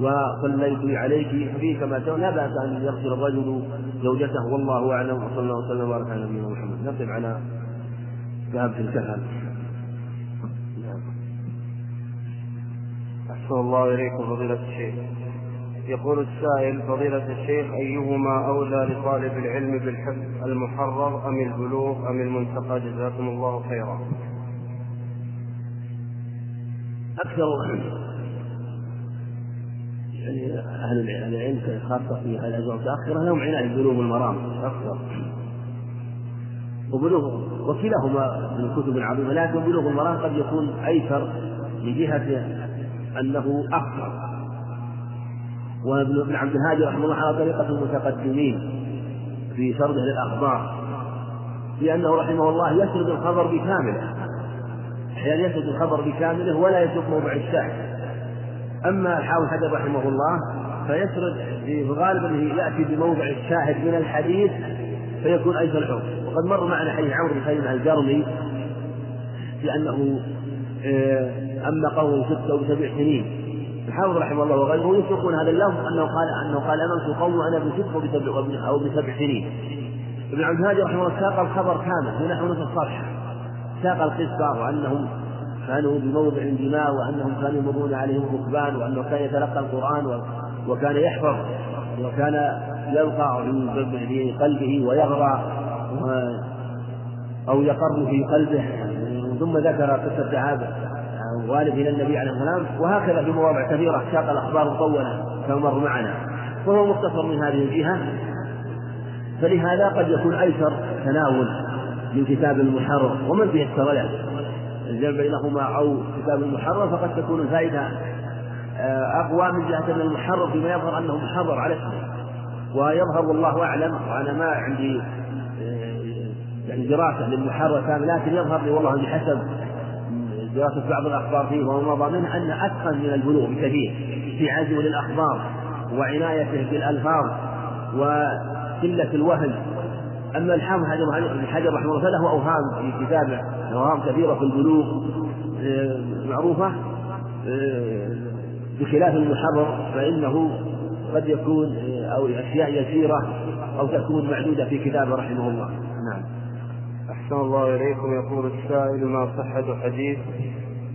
وصليت عليك فيه كما لا بأس أن يغسل الرجل زوجته والله أعلم وصلى الله وسلم وبارك على نبينا محمد. نقف على في الكهف أحسن الله إليكم فضيلة الشيخ. يقول السائل فضيلة الشيخ أيهما أولى لطالب العلم بالحفظ المحرر أم البلوغ أم المنتقى؟ جزاكم الله خيرا. أكثر يعني أهل العلم خاصة في هذه الأجواء المتأخرة لهم عناية ببلوغ المرام أكثر. وبلوغ وكلاهما من الكتب العظيمة لكن بلوغ المرام قد يكون أيسر من جهة أنه أخطر وابن عبد الهادي رحمه الله على طريقة المتقدمين في سرده للأخبار لأنه رحمه الله يسرد الخبر بكامله أحيانا يسرد الخبر بكامله ولا يترك موضع الشاهد. أما الحافظ حجر رحمه الله فيسرد في غالب أنه يأتي بموضع الشاهد من الحديث فيكون أيسر الحكم وقد مر معنا حديث عمرو بن خير الجرمي في أنه آه، أما قوم ستة وسبع سنين. الحافظ رحمه الله وغيره يتركون هذا اللفظ أنه قال أنه قال امنت قوم وأنا بست وبسبع أو بسبع سنين. ابن عبد الهادي رحمه الله ساق الخبر كامل نحو نصف صفحة. ساق القصة وأنهم كانوا بموضع دماء وأنهم كانوا يمرون عليهم الركبان وأنه كان يتلقى القرآن وكان يحفظ وكان يلقى في قلبه ويغرى أو يقر في قلبه ثم ذكر قصة عاد والد إلى النبي عليه والسلام وهكذا في مواضع كثيرة ساق الأخبار مطولة كما مر معنا. وهو مختصر من هذه الجهة. فلهذا قد يكون أيسر تناول من كتاب المحرر ومن تيسر له الجمع بينهما أو كتاب المحرر فقد تكون الفائدة آه، أقوى من جهة أن المحرر فيما يظهر أنه محرر على اسمه ويظهر والله أعلم وأنا ما عندي آه، يعني دراسة للمحرر كامل لكن يظهر لي والله بحسب دراسة بعض الأخبار فيه وما مضى منه أن أتقن من البلوغ بكثير في عزو للأخبار وعنايته بالألفاظ وقلة الوهن. أما الحافظ ابن حجر رحمه الله فله أوهام في كتابه أوهام كثيرة في البلوغ آه، معروفة آه، بخلاف المحرر فإنه قد يكون آه، أو أشياء يسيرة أو تكون معدودة في كتابه رحمه الله. نعم. أحسن الله إليكم يقول السائل ما صحة حديث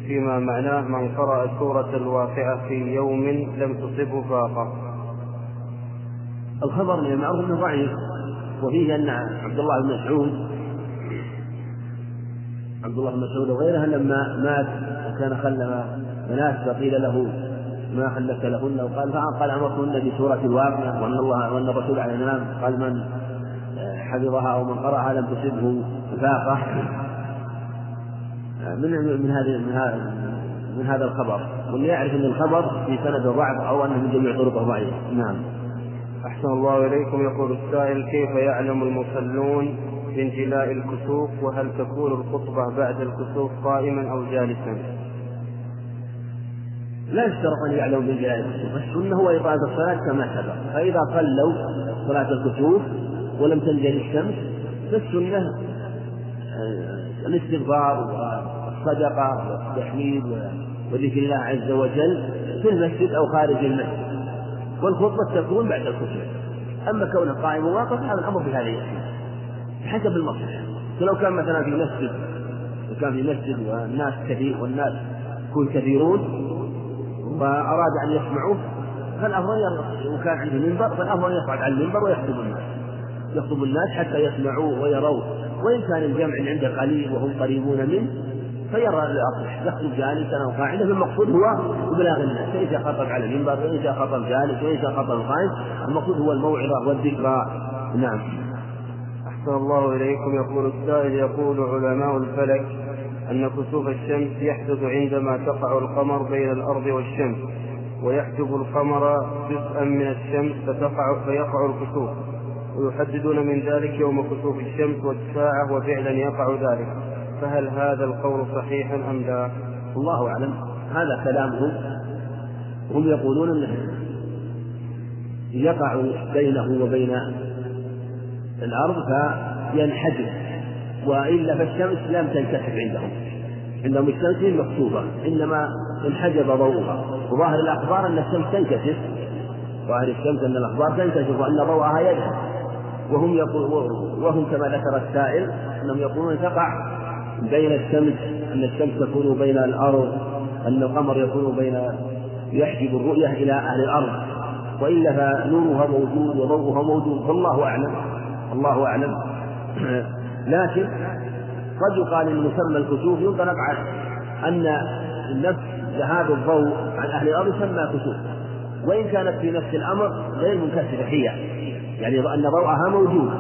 فيما معناه من قرأ سورة الواقعة في يوم لم تصبه فاقة؟ الخبر المعروف أنه ضعيف وفيه أن عبد الله بن مسعود عبد الله بن مسعود وغيره لما مات وكان خلف بنات فقيل له ما خلفت لهن؟ وقال قال أمرتهن بسورة الواقعة وأن الله وأن الرسول عليه السلام قال من حفظها أو من قرأها لم تصبه. فاقه من من هذه من هذا من هذا الخبر. واللي يعرف إن الخبر في سند ضعف أو أنه من جميع طرقه ضعيف نعم. أحسن الله إليكم. يقول السائل كيف يعلم المصلون بانجلاء الكسوف؟ وهل تكون الخطبة بعد الكسوف قائما أو جالسا؟ لا يشترط أن يعلموا بانجلاء الكسوف، السنة هو إقامة الصلاة كما سبق، فإذا صلوا صلاة الكسوف ولم تنجلي الشمس فالسنة آه، الاستغفار والصدقة والتحميد وذكر الله عز وجل في المسجد أو خارج المسجد. والخطبة تكون بعد الخطبة. أما كونه قائم وواقف هذا الأمر في هذه بحسب المصلحة فلو كان مثلا في مسجد وكان في مسجد والناس كثير والناس يكون كثيرون وأراد أن يسمعوه فالأفضل وكان عنده منبر فالأفضل يصعد على المنبر ويخطب الناس. يخطب الناس حتى يسمعوه ويروه وإن كان الجمع عنده قليل وهم قريبون منه فيرى الأصلح يخطب جالسا أو قاعدا فالمقصود هو إبلاغ الناس. فإذا خطب على المنبر وإذا خطب جالس وإذا خطب قائم المقصود هو الموعظة والذكرى. نعم. أحسن الله إليكم. يقول السائل يقول علماء الفلك أن كسوف الشمس يحدث عندما تقع القمر بين الأرض والشمس ويحجب القمر جزءا من الشمس فتقع فيقع الكسوف. ويحددون من ذلك يوم كسوف الشمس والساعة وفعلا يقع ذلك. فهل هذا القول صحيحا أم لا؟ الله أعلم. هذا كلامهم. هم يقولون أنه يقع بينه وبين الأرض فينحجب وإلا فالشمس لم تنكشف عندهم. عندهم الشمس مكتوبة. إنما انحجب ضوءها. وظاهر الأخبار أن الشمس تنكشف ظاهر الشمس أن الأخبار تنكشف وأن ضوءها يذهب. وهم يقول وهم كما ذكر السائل أنهم يقولون تقع بين الشمس أن الشمس تكون بين الأرض أن القمر يكون بين يحجب الرؤية إلى أهل الأرض. وإلا فنورها موجود وضوءها موجود فالله أعلم الله أعلم. لكن قد يقال إن مسمى الكسوف ينطلق على أن نفس ذهاب الضوء عن أهل الأرض يسمى كسوف. وإن كانت في نفس الأمر غير منكسرة هي. يعني أن ضوءها موجود.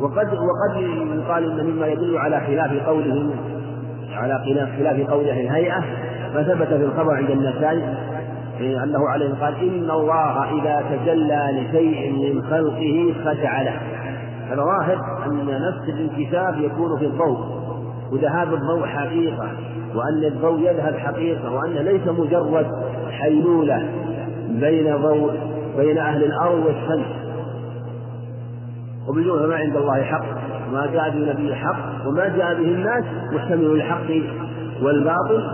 وقد وقد يقال إن مما يدل على خلاف قولهم على خلاف قول أهل الهيئة ما ثبت في الخبر عند النسائي أنه عليه قال إن الله إذا تجلى لشيء من خلقه خشع له. هذا ظاهر أن نفس الانكشاف يكون في الضوء. وذهاب الضوء حقيقة وأن الضوء يذهب حقيقة وانه ليس مجرد حيلولة بين ضوء بين أهل الأرض والشمس. وبالجملة ما عند الله حق وما جاء به نبي حق وما جاء به الناس محتمل للحق والباطل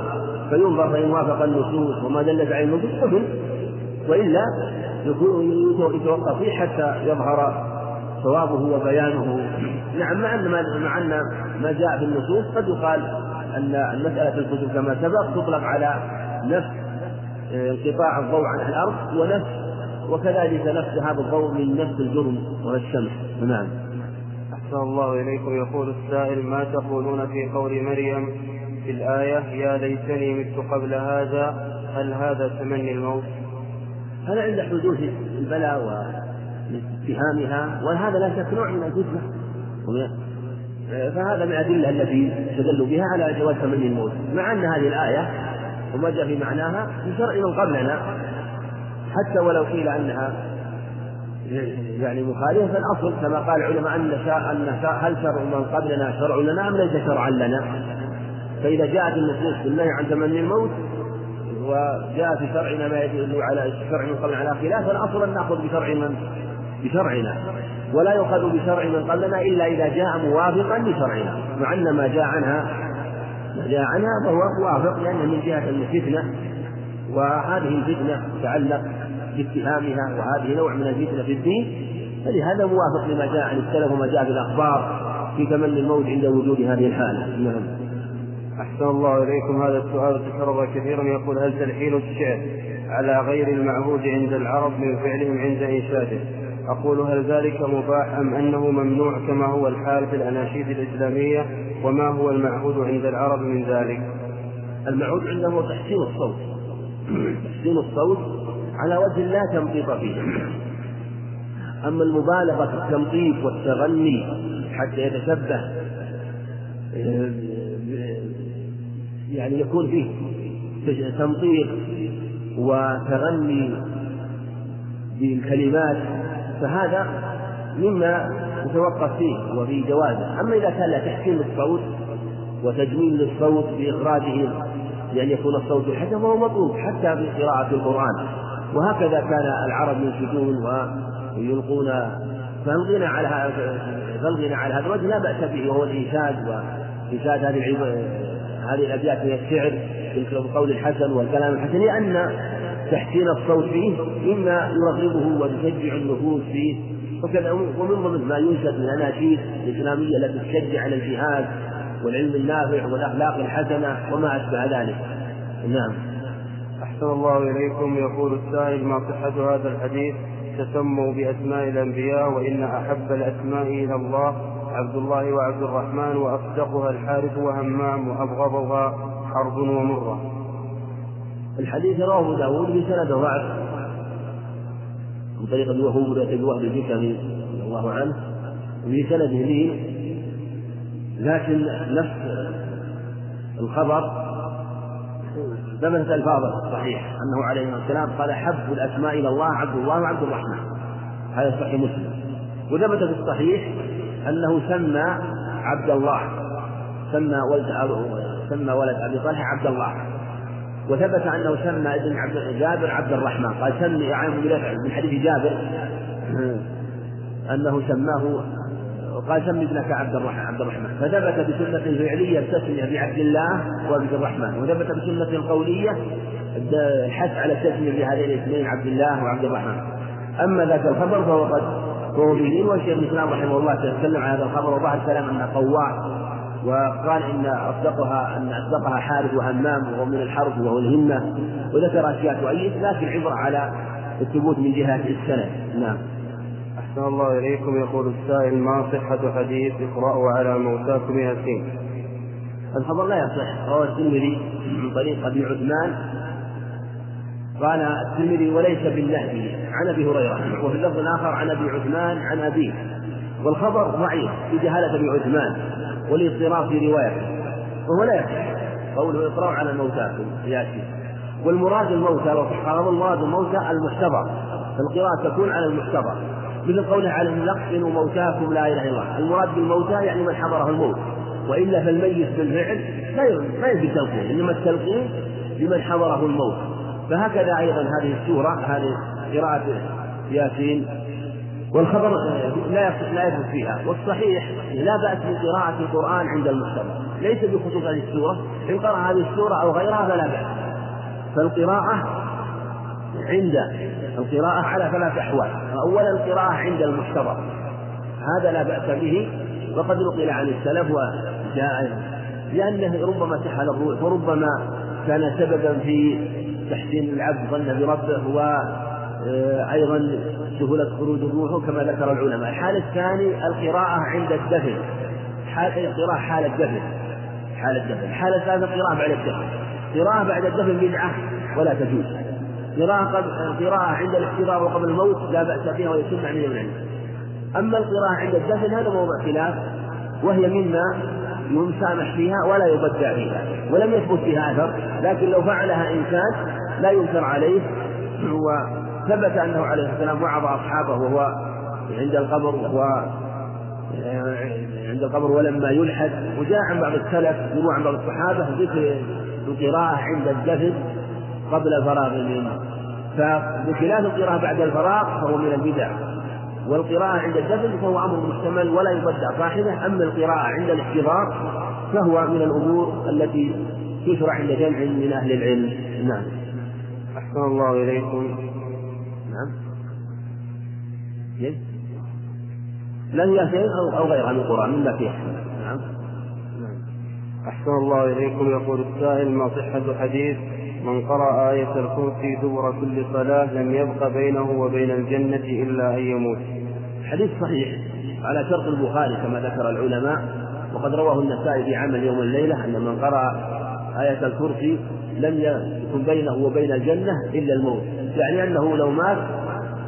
فينظر فإن وافق النصوص وما دلت عليه النصوص قبل وإلا يتوقف فيه حتى يظهر صوابه وبيانه. نعم مع أن مع أن ما جاء في النصوص قد يقال أن مسألة الكسوف كما سبق تطلق على نفس آه، انقطاع الضوء عن الأرض ونفس وكذلك نفس هذا الضوء من نفس الجرم وهو الشمس نعم. أحسن الله إليكم. يقول السائل ما تقولون في قول مريم في الآية يا ليتني مت قبل هذا هل هذا تمني الموت؟ هذا عند حدوث البلاء واتهامها وهذا لا شك نوع من الفتنة. فهذا من الأدلة التي استدلوا بها على جواز تمني الموت. مع أن هذه الآية وما جاء في معناها في شرع من قبلنا حتى ولو قيل أنها يعني مخالفة فالأصل كما قال العلماء أن أن هل شرع من قبلنا شرع لنا أم ليس شرعا لنا؟ فإذا جاءت النصوص بالنهي عن تمني الموت وجاء في شرعنا ما يدل على الشرع من قبل على خلاف فالأصل أن نأخذ بشرع من بشرعنا ولا يؤخذ بشرع من قبلنا إلا إذا جاء موافقا لشرعنا مع أن ما جاء عنها ما جاء عنها فهو موافق لأن من جهة الفتنة وهذه الفتنة تتعلق باتهامها وهذه نوع من الفتنة في الدين. فلهذا موافق لما جاء عن السلف وما جاء في الأخبار في تمني الموت عند وجود هذه الحالة. نعم. أحسن الله إليكم. هذا السؤال تكرر كثيرا. يقول هل تلحين الشعر على غير المعهود عند العرب من فعلهم عند إنشاده أقول هل ذلك مباح أم أنه ممنوع كما هو الحال في الأناشيد الإسلامية وما هو المعهود عند العرب من ذلك؟ المعهود عندهم تحسين الصوت. تحسين الصوت على وجه لا تمطيط فيه. أما المبالغة في التمطيط والتغني حتى يتشبه يعني يكون فيه تمطيط وتغني بالكلمات فهذا مما يتوقف فيه وفي جوازه. أما إذا كان تحسين للصوت وتجميل للصوت بإخراجه لأن يكون الصوت حسن فهو مطلوب حتى في قراءة القرآن. وهكذا كان العرب ينشدون ويلقون فالغنى على فالغنى على هذا الوجه لا بأس به وهو الإنشاد وإنشاد هذه هذه الأبيات من الشعر بالقول الحسن والكلام الحسن لأن تحسين الصوت فيه مما يرغبه ويشجع النفوس فيه وكذا ومن ضمن ما ينشد من الأناشيد الإسلامية التي تشجع على الجهاد والعلم النافع والأخلاق الحسنة وما أشبه ذلك. نعم. أحسن الله إليكم. يقول السائل ما صحة هذا الحديث؟ تسموا بأسماء الأنبياء وإن أحب الأسماء إلى الله عبد الله وعبد الرحمن وأصدقها الحارث وهمام وأبغضها حرب ومرة. الحديث رواه داود بسند ضعف من طريق ابي وهب ابي وهب الجكمي رضي الله عنه وفي سنده لكن نفس الخبر ثبتت الفاظه صحيح أنه عليه السلام قال حب الأسماء إلى الله عبد الله وعبد الرحمن. هذا صحيح مسلم. وثبت في الصحيح أنه سمى عبد الله سمى ولد سمى ولد أبي طلحة عبد الله. وثبت أنه سمى ابن عبد جابر عبد الرحمن. قال سمي عام من حديث جابر أنه سماه قال سم ابنك عبد الرحمن عبد الرحمن. فثبت بسنة فعلية التسمية بعبد الله وعبد الرحمن. وثبت بسنة قولية الحث على التسمية بهذين الاثنين عبد الله وعبد الرحمن. أما ذاك الخبر فهو قد فهو بدين والشيخ الإسلام رحمه الله تكلم عن هذا الخبر وظهر كلام أنه قواع وقال إن أصدقها أن أصدقها حارث وهمام وهو من الحرب وهو الهمة. وذكر أشياء تؤيد لكن عبرة على الثبوت من جهة السند نعم. أحسن الله إليكم يقول السائل ما صحة حديث اقرأوا على موتاكم ياسين الخبر لا يصح. رواه الترمذي من طريق أبي عثمان. قال الترمذي وليس بالنهي عن أبي هريرة وفي اللفظ الآخر عن أبي عثمان عن أبيه. والخبر ضعيف في جهالة أبي عثمان والاضطراب في روايته وهو لا يصح. قوله اقرأوا على موتاكم ياسين والمراد الموتى قال المراد الموتى المحتضر. فالقراءة تكون على المحتضر. مثل قوله على لقنوا موتاكم لا إله إلا الله. المراد بالموتى يعني من حضره الموت. وإلا فالميت بالفعل لا ما يجب التلقين إنما التلقين لمن حضره الموت. فهكذا أيضا هذه السورة هذه قراءة ياسين والخبر لا لا يثبت فيها. والصحيح لا بأس بقراءة القرآن عند المحتضر ليس بخصوص هذه السورة إن قرأ هذه السورة أو غيرها فلا بأس. فالقراءة عند القراءة على ثلاث أحوال. أولا القراءة عند المحتضر هذا لا بأس به وقد نقل عن السلف وجاء لأنه ربما سحل الروح وربما كان سببا في تحسين العبد ظن بربه وأيضا سهولة خروج الروح كما ذكر العلماء. الحال الثاني القراءة عند الدفن. حال القراءة حال الدفن. حال الدفن. الحالة الثالثة القراءة بعد الدفن. قراءة بعد الدفن بدعة ولا تجوز. قراءة قراءة عند الاحتضار وقبل الموت لا بأس بها ويسن عن العلم. أما القراءة عند الدفن هذا موضوع خلاف وهي مما يسامح فيها ولا يبدع فيها ولم يثبت فيها أثر لكن لو فعلها إنسان لا ينكر عليه وثبت أنه عليه السلام وعظ أصحابه وهو عند القبر وهو عند القبر ولما يلحد وجاء عن بعض السلف يروى عن بعض الصحابة ذكر القراءة عند الدفن قبل الفراغ منه فبخلاف القراءة بعد الفراغ فهو من البدع. والقراءة عند الدفن فهو أمر محتمل ولا يبدع صاحبه. أما القراءة عند الاحتضار فهو من الأمور التي تشرع عند جمع من أهل العلم. نعم. أحسن الله إليكم. نعم. لا هي شيء أو غيرها من القرآن مما فيها نعم. أحسن الله إليكم. يقول السائل ما صحة حديث؟ من قرأ آية الكرسي دبر كل صلاة لم يبق بينه وبين الجنة إلا أن يموت. حديث صحيح على شرط البخاري كما ذكر العلماء وقد رواه النسائي في عمل يوم الليلة أن من قرأ آية الكرسي لم يكن بينه وبين الجنة إلا الموت، يعني أنه لو مات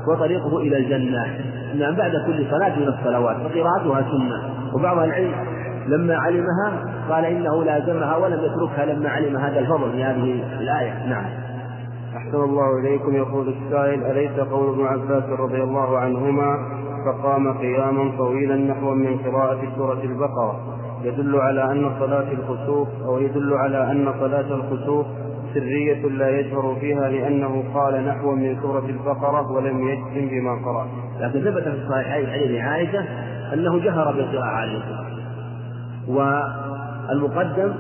وطريقه إلى الجنة. نعم بعد كل صلاة من الصلوات فقراءتها سنة وبعض العلم لما علمها قال إنه لازمها ولم يتركها لما علم هذا الفضل في هذه الآية. نعم. أحسن الله إليكم. يقول السائل أليس قول ابن عباس رضي الله عنهما فقام قياما طويلا نحو من قراءة سورة البقرة؟ يدل على أن صلاة الخسوف أو يدل على أن صلاة الخسوف سرية لا يجهر فيها لأنه قال نحو من سورة البقرة ولم يجزم بما قرأ. لكن ثبت في الصحيحين حديث عائشة أنه جهر بالقراءة عليه. والمقدم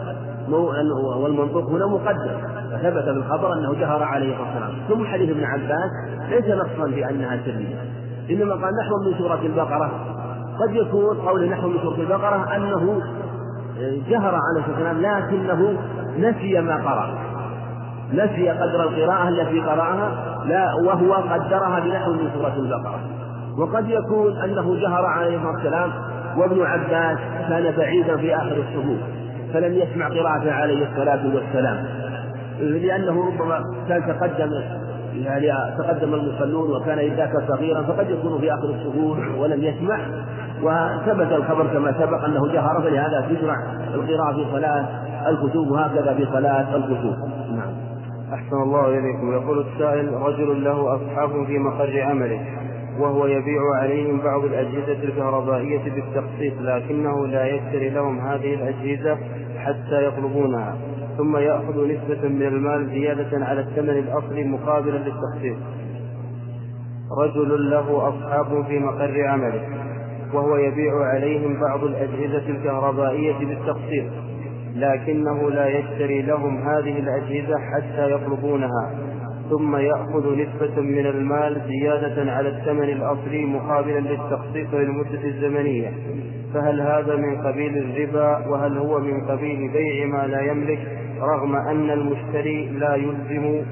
والمنطوق هنا مقدم. فثبت في الخبر أنه جهر عليه الصلاة والسلام. ثم حديث ابن عباس ليس نصا في انها سرية. إنما قال نحو من سورة البقرة. قد يكون قول نحو من سورة البقرة أنه جهر عليه الصلاة والسلام لكنه نسي ما قرأ. نسي قدر القراءة التي قرأها لا وهو قدرها بنحو من سورة البقرة. وقد يكون أنه جهر عليه الصلاة والسلام وابن عباس كان بعيدا في آخر الصفوف فلم يسمع قراءته عليه الصلاة والسلام. لأنه ربما كان تقدم يعني تقدم المصلون وكان ذاك صغيرا فقد يكون في آخر الصفوف ولم يسمع. وثبت الخبر كما سبق أنه جهر فلهذا تشرع القراءة في صلاة الكتب وهكذا في صلاة الكتب. نعم. أحسن الله إليكم. يقول السائل رجل له أصحاب في مقر عمله. وهو يبيع عليهم بعض الأجهزة الكهربائية بالتقسيط لكنه لا يشتري لهم هذه الأجهزة حتى يطلبونها ثم يأخذ نسبة من المال زيادة على الثمن الأصلي مقابلا للتقسيط رجل له أصحاب في مقر عمله وهو يبيع عليهم بعض الأجهزة الكهربائية بالتقسيط لكنه لا يشتري لهم هذه الأجهزة حتى يطلبونها. ثم يأخذ نسبة من المال زيادة على الثمن الأصلي مقابلا للتقسيط للمدة الزمنية. فهل هذا من قبيل الربا؟ وهل هو من قبيل بيع ما لا يملك؟ رغم أن المشتري لا يلزم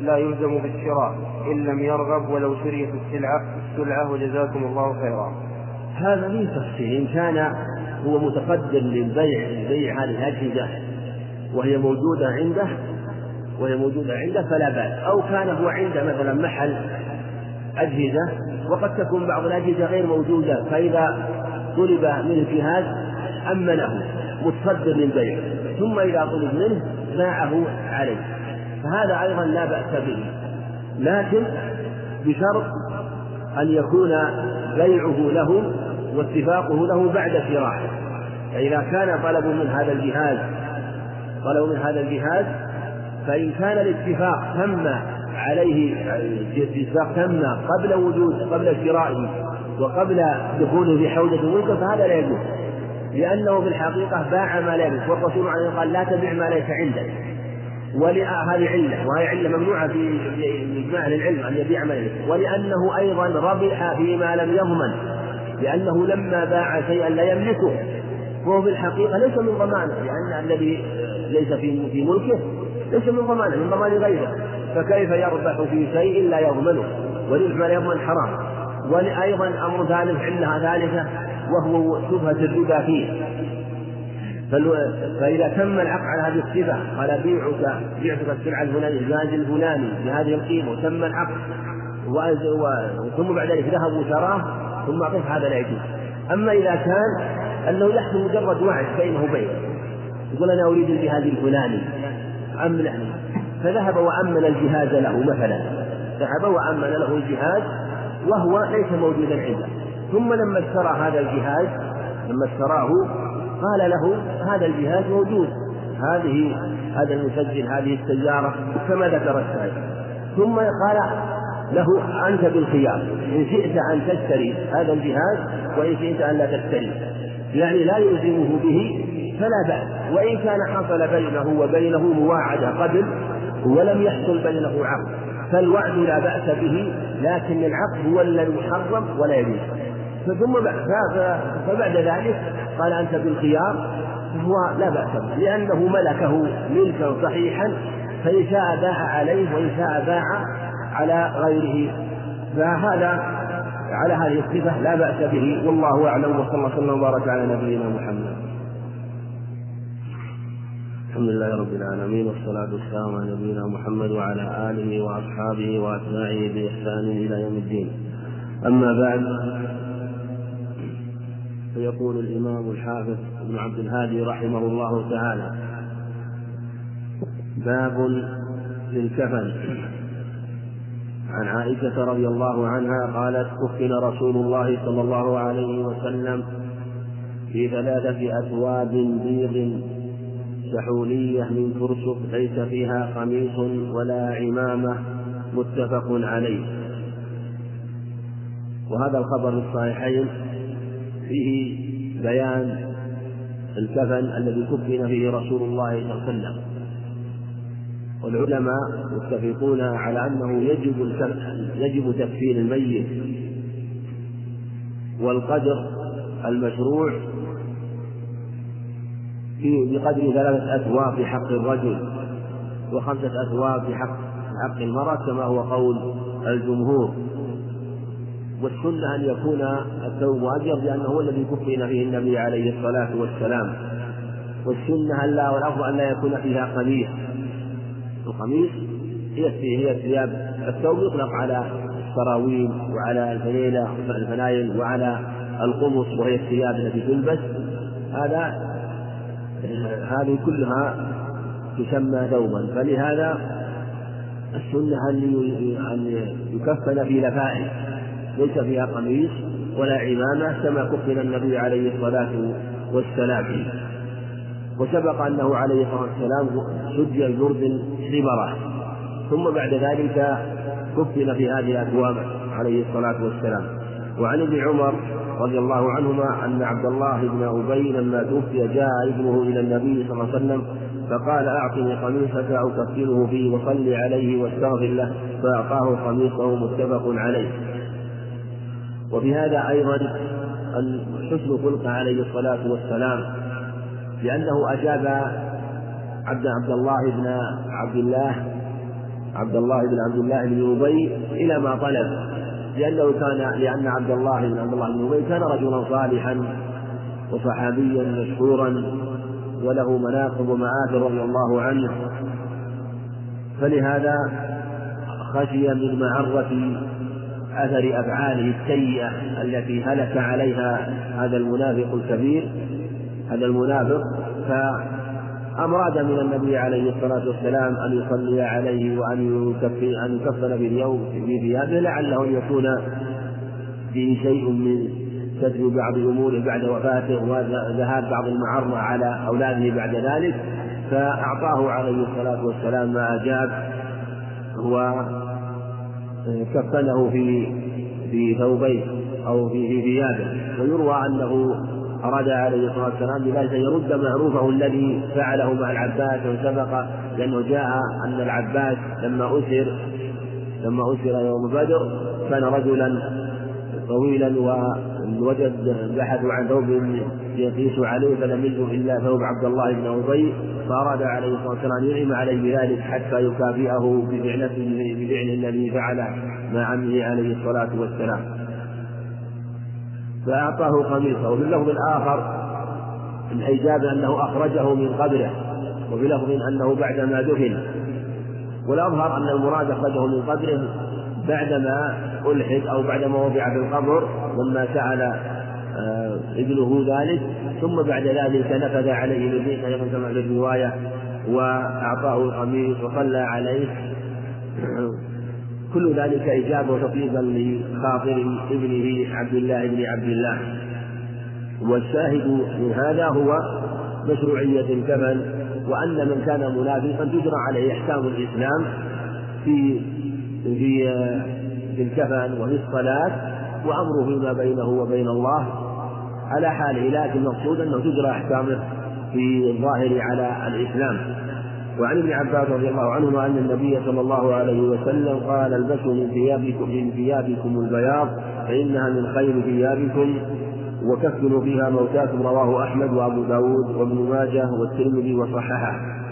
لا يلزم بالشراء. إن لم يرغب ولو شريت السلعة السلعة وجزاكم الله خيرا. هذا من تفسير إن كان هو متقدم للبيع لبيع هذه الأجهزة وهي موجودة عنده وهي موجودة عنده فلا بأس. أو كان هو عنده مثلا محل أجهزة وقد تكون بعض الأجهزة غير موجودة فإذا طلب منه جهاز أمنه متصدر للبيع ثم إذا طلب منه باعه عليه. فهذا أيضا لا بأس به. لكن بشرط أن يكون بيعه له واتفاقه له بعد شرائه فإذا كان طلب من هذا الجهاز طلب من هذا الجهاز فإن كان الاتفاق تم عليه الاتفاق تم قبل وجود قبل شرائه وقبل دخوله في حوزة ملكه فهذا لا يجوز. لأنه في الحقيقة باع ما لا يملك والرسول عليه قال لا تبع ما ليس عندك. ولهذه علة وهي علة ممنوعة في إجماع للعلم أن يبيع ما يملك ولأنه أيضا ربح فيما لم يضمن. لأنه لما باع شيئا لا يملكه. وهو في الحقيقة ليس من ضمانه لأن الذي ليس في ملكه ليس من ضمانه من ضمان غيره. فكيف يربح في شيء لا يضمنه؟ والربح ما يضمن حرام. وأيضا أمر ثالث عندها ثالثة وهو شبهة الربا فيه. فإذا تم العقد على هذه الصفة قال بيعك بعتك السلعة الفلانية الزاج الفلاني بهذه القيمة وتم العقد. ثم بعد ذلك ذهب وشراه ثم أعطيت هذا لا يجوز. أما إذا كان أنه يحصل مجرد وعد بينه وبينه. يقول أنا أريد الجهاز الفلاني. أمنه فذهب وأمن الجهاز له مثلا. ذهب وأمن له الجهاز وهو ليس موجودا عنده. ثم لما اشترى هذا الجهاز لما اشتراه قال له هذا الجهاز موجود. هذه هذا المسجل هذه السيارة كما ذكر السائل. ثم قال له أنت بالخيار. إن شئت أن تشتري هذا الجهاز وإن شئت أن لا تشتري. يعني لا يلزمه به فلا بأس. وإن كان حصل بينه وبينه مواعدة قبل ولم يحصل بينه عقد فالوعد لا بأس به لكن العقد هو الذي محرم ولا يجوز. ثم فبعد ذلك قال أنت بالخيار فهو لا بأس به لأنه ملكه ملكا صحيحا فإن شاء باع عليه وإن شاء باع على غيره. فهذا على هذه الصفة لا بأس به والله أعلم وصلى الله وسلم وبارك على نبينا محمد. الحمد لله رب العالمين والصلاة والسلام على نبينا محمد وعلى آله وأصحابه وأتباعه بإحسان إلى يوم الدين. أما بعد فيقول الإمام الحافظ ابن عبد الهادي رحمه الله تعالى باب للكفن. عن عائشة رضي الله عنها قالت كفن رسول الله صلى الله عليه وسلم في ثلاثة أثواب بيض سحولية من كرسف ليس فيها قميص ولا عمامة متفق عليه. وهذا الخبر الصحيحين فيه بيان الكفن الذي كفن فيه رسول الله صلى الله عليه وسلم. والعلماء متفقون على أنه يجب يجب تكفين الميت والقدر المشروع في بقدر ثلاثة أثواب في حق الرجل وخمسة أثواب في حق حق المرأة كما هو قول الجمهور. والسنة أن يكون الثوب أبيض لأنه هو الذي كفن فيه النبي عليه الصلاة والسلام. والسنة ألا والأفضل أن لا يكون فيها قميص. القميص هي هي ثياب الثوب يطلق على السراويل وعلى الفنيلة الفنايل وعلى القمص وهي الثياب التي تلبس. هذا هذه كلها تسمى ثوبا فلهذا السنة أن يكفن في لفائف ليس فيها قميص ولا عمامة كما كفن النبي عليه الصلاة والسلام. وسبق أنه عليه الصلاة والسلام سجي الجرد حبرة ثم بعد ذلك كفن في هذه الأكواب عليه الصلاة والسلام. وعن ابن عمر رضي الله عنهما أن عبد الله بن أبي لما توفي جاء ابنه إلى النبي صلى الله عليه وسلم فقال أعطني قميصك أكفنه فيه وصل عليه واستغفر له فأعطاه قميصه متفق عليه. وفي هذا أيضا أن حسن خلقه عليه الصلاة والسلام لأنه أجاب عبد عبد الله بن عبد الله عبد الله بن عبد الله بن أبي إلى ما طلب. لأنه كان لأن عبد الله بن عبد الله بن أبي كان رجلا صالحا وصحابيا مشهورا وله مناقب ومآثر رضي الله عنه. فلهذا خشي من معرة أثر أفعاله السيئة التي هلك عليها هذا المنافق الكبير هذا المنافق فأراد من النبي عليه الصلاة والسلام أن يصلي عليه وأن يكفن أن يكفن في اليوم في ثيابه لعله أن يكون فيه شيء من ستر بعض أموره بعد وفاته وذهاب بعض المعرة على أولاده بعد ذلك. فأعطاه عليه الصلاة والسلام ما أجاب وكفنه في في ثوبيه أو في ثيابه. ويروى أنه أراد عليه الصلاة والسلام بذلك أن يرد معروفه الذي فعله مع العباس وسبق لأنه جاء أن العباس لما أسر لما أسر يوم بدر كان رجلا طويلا وجد بحثوا عن ثوب يقيس عليه فلم يجدوا إلا ثوب عبد الله بن أبي فأراد عليه الصلاة والسلام أن ينعم عليه بذلك حتى يكافئه بفعلته بفعل الذي فعله مع عمه عليه الصلاة والسلام. فأعطاه قميصه وفي اللفظ الآخر الحجاب أنه أخرجه من قبره وفي لفظ أنه بعدما دفن. والأظهر أن المراد أخرجه من قبره بعدما ألحد أو بعدما وضع في القبر لما سأل آه، ابنه ذلك ثم بعد ذلك نفذ عليه بالريح كما في الرواية وأعطاه القميص وصلى عليه. كل ذلك إجابة وتطيبا لخاطر ابنه عبد الله بن عبد الله. والشاهد من هذا هو مشروعية الكفن وأن من كان منافقا تجرى عليه أحكام الإسلام في في في الكفن وفي الصلاة وأمره فيما بينه وبين الله على حاله لكن المقصود أنه تجرى أحكامه في الظاهر على الإسلام. وعن ابن عباس رضي الله عنهما أن النبي صلى الله عليه وسلم قال البسوا من ثيابكم من ثيابكم البياض فإنها من خير ثيابكم. وكفنوا فيها موتاكم رواه أحمد وأبو داود وابن ماجه والترمذي وصححه.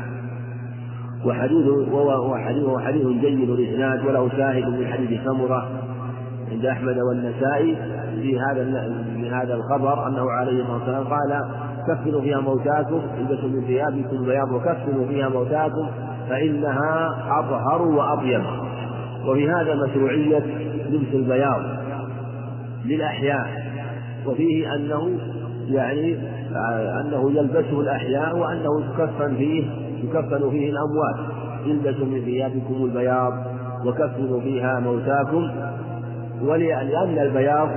وحديث وهو حديث حديث جيد الإسناد وله شاهد من حديث سمرة عند أحمد والنسائي في هذا في هذا الخبر أنه عليه الصلاة والسلام قال كفنوا فيها موتاكم البسوا من ثيابكم البياض وكفنوا فيها موتاكم فإنها أطهر وأطيب وفي هذا مشروعية لبس البياض للأحياء. وفيه أنه يعني أنه يلبسه الأحياء وأنه يكفن فيه يكفن فيه الأموات. البسوا من ثيابكم البياض وكفنوا فيها موتاكم. ولأن البياض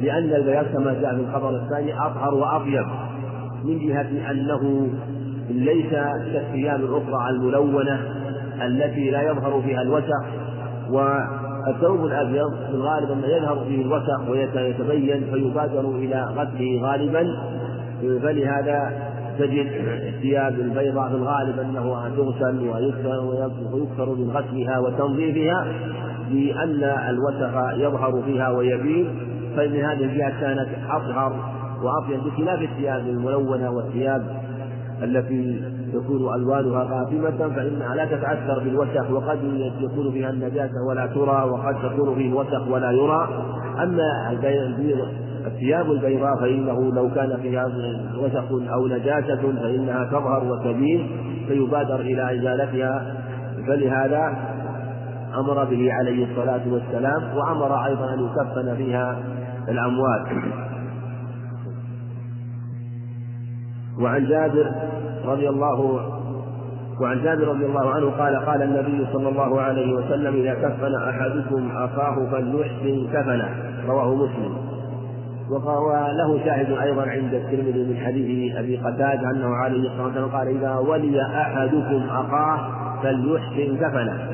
ولأن البياض كما جاء في الخبر الثاني أطهر وأطيب من جهة أنه ليس كالثياب الأخرى الملونة التي لا يظهر فيها الوسخ الثوب الأبيض في الغالب أنه يظهر فيه الوسخ ويتبين فيبادر إلى غسله غالبا فلهذا تجد الثياب البيضاء في الغالب أنه تغسل ويكثر من غسلها وتنظيفها لأن الوسخ يظهر فيها ويبين فإن هذه الجهة كانت أطهر وأطيب بخلاف الثياب الملونة والثياب التي يكون ألوانها قاتمة فإنها لا تتأثر بالوسخ وقد يكون فيها النجاسة ولا ترى وقد تكون فيه الوسخ ولا يرى. أما الثياب البيضاء فإنه لو كان فيها وسخ أو نجاسة فإنها تظهر وتبين فيبادر إلى إزالتها. فلهذا أمر به عليه الصلاة والسلام وأمر أيضا أن يكفن فيها الأموات. وعن جابر رضي الله وعن جابر رضي الله عنه قال قال النبي صلى الله عليه وسلم إذا كفن أحدكم أخاه فليحسن كفنه. رواه مسلم. وله شاهد أيضا عند الترمذي من حديث أبي قتادة أنه عليه الصلاة والسلام قال إذا ولي أحدكم أخاه فليحسن كفنه.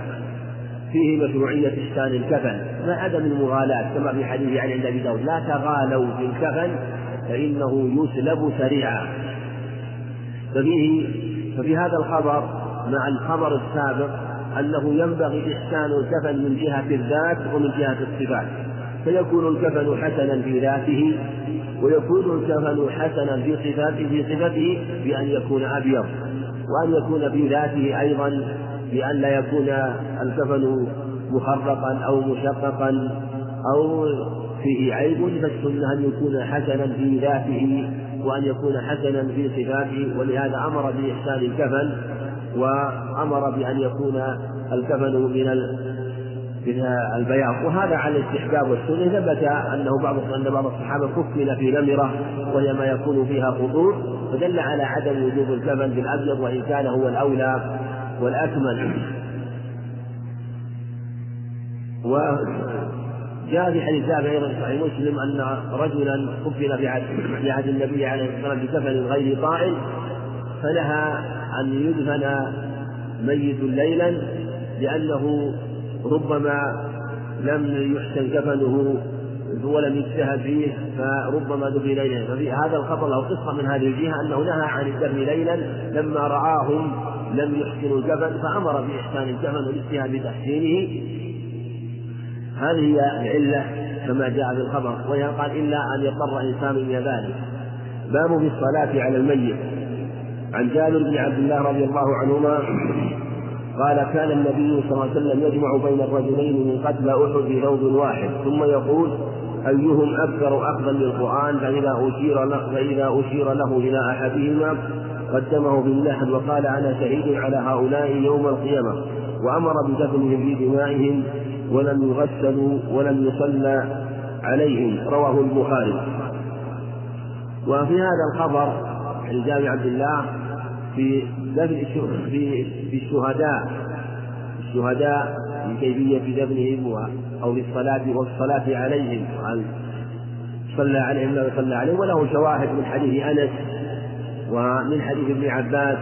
فيه مشروعية إحسان الكفن. مع عدم المغالاة كما في حديث علي عند أبي داود لا تغالوا في الكفن فإنه يسلب سريعا. ففيه ففي هذا الخبر مع الخبر السابق أنه ينبغي إحسان الكفن من جهة الذات ومن جهة الصفات. فيكون الكفن حسنا في ذاته ويكون الكفن حسنا في صفاته في صفته بأن يكون أبيض وأن يكون في ذاته أيضا بأن لا يكون الكفن مخرقا أو مشققا أو فيه عيب فالسنة أن يكون حسنا في ذاته وأن يكون حسنا في صفاته. ولهذا أمر بإحسان الكفن وأمر بأن يكون الكفن من من البياض. وهذا على الاستحباب والسنة. ثبت أنه بعض أن بعض الصحابة كفن في نمرة وهي ما يكون فيها خطوط فدل على عدم وجوب الكفن بالأبيض وإن كان هو الأولى. والأكمل جاء في حديث جابر أيضا في صحيح مسلم أن رجلا كفن في عهد النبي عليه الصلاة والسلام بكفن غير طائل فنهى أن يدفن ميت ليلا لأنه ربما لم يحسن كفنه ولم يجتهد فيه فربما دفن ليلا. ففي هذا الخبر له قصة من هذه الجهة أنه نهى عن الدفن ليلا لما رآهم لم يحسنوا الكفن فأمر بإحسان الكفن والاجتهاد بتحسينه هذه هي العلة كما جاء في الخبر قال إلا أن يضطر إنسان إلى ذلك. باب في الصلاة على الميت. عن جابر بن عبد الله رضي الله عنهما قال كان النبي صلى الله عليه وسلم يجمع بين الرجلين من قتل أحد في ثوب واحد ثم يقول أيهم أكثر أخذا للقرآن فإذا أشير له فإذا أشير له إلى أحدهما؟ قدمه باللحد وقال أنا شهيد على هؤلاء يوم القيامة وأمر بدفنهم في دمائهم ولم يغسلوا ولم يصلى عليهم رواه البخاري. وفي هذا الخبر عن جابر عبد الله في دفن في في الشهداء الشهداء في كيفية دفنهم أو في الصلاة والصلاة عليهم صلى عليهم لا صلى عليهم وله شواهد من حديث أنس ومن حديث ابن عباس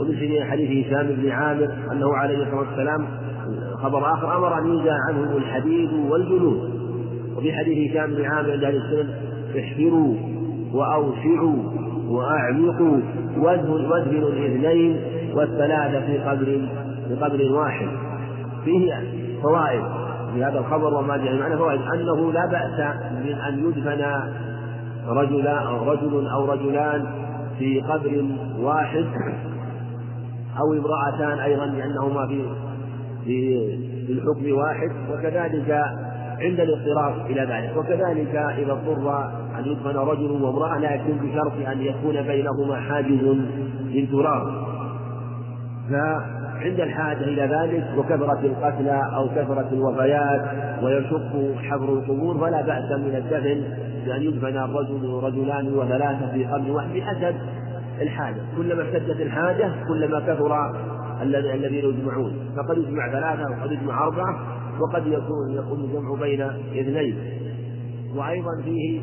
ومن حديث هشام بن عامر أنه عليه الصلاة والسلام خبر آخر أمر أن ينزع عنهم الحديد والجلود. وفي حديث هشام بن عامر عند أهل السنن احفروا وأوسعوا وأعمقوا وادهنوا الاثنين والثلاثة في قبر في قبر واحد. فيه فوائد في هذا الخبر وما جاء معنا فوائد. أنه لا بأس من أن يدفن رجل أو رجل أو رجلان في قبر واحد أو امرأتان أيضا لأنهما في في الحكم واحد. وكذلك عند الاضطرار إلى ذلك. وكذلك إذا اضطر أن يدفن رجل وامرأة لكن بشرط أن يكون بينهما حاجز للتراب فعند الحاجة إلى ذلك وكثرة القتلى أو كثرة الوفيات ويشق حفر القبور فلا بأس من الدفن بأن يدفن الرجل ورجلان وثلاثة في قبر واحد بحسب الحاجة. كلما اشتدت الحاجة كلما كثر الذين يجمعون. فقد يجمع ثلاثة وقد يجمع أربعة وقد يكون يكون الجمع بين اثنين. وأيضا فيه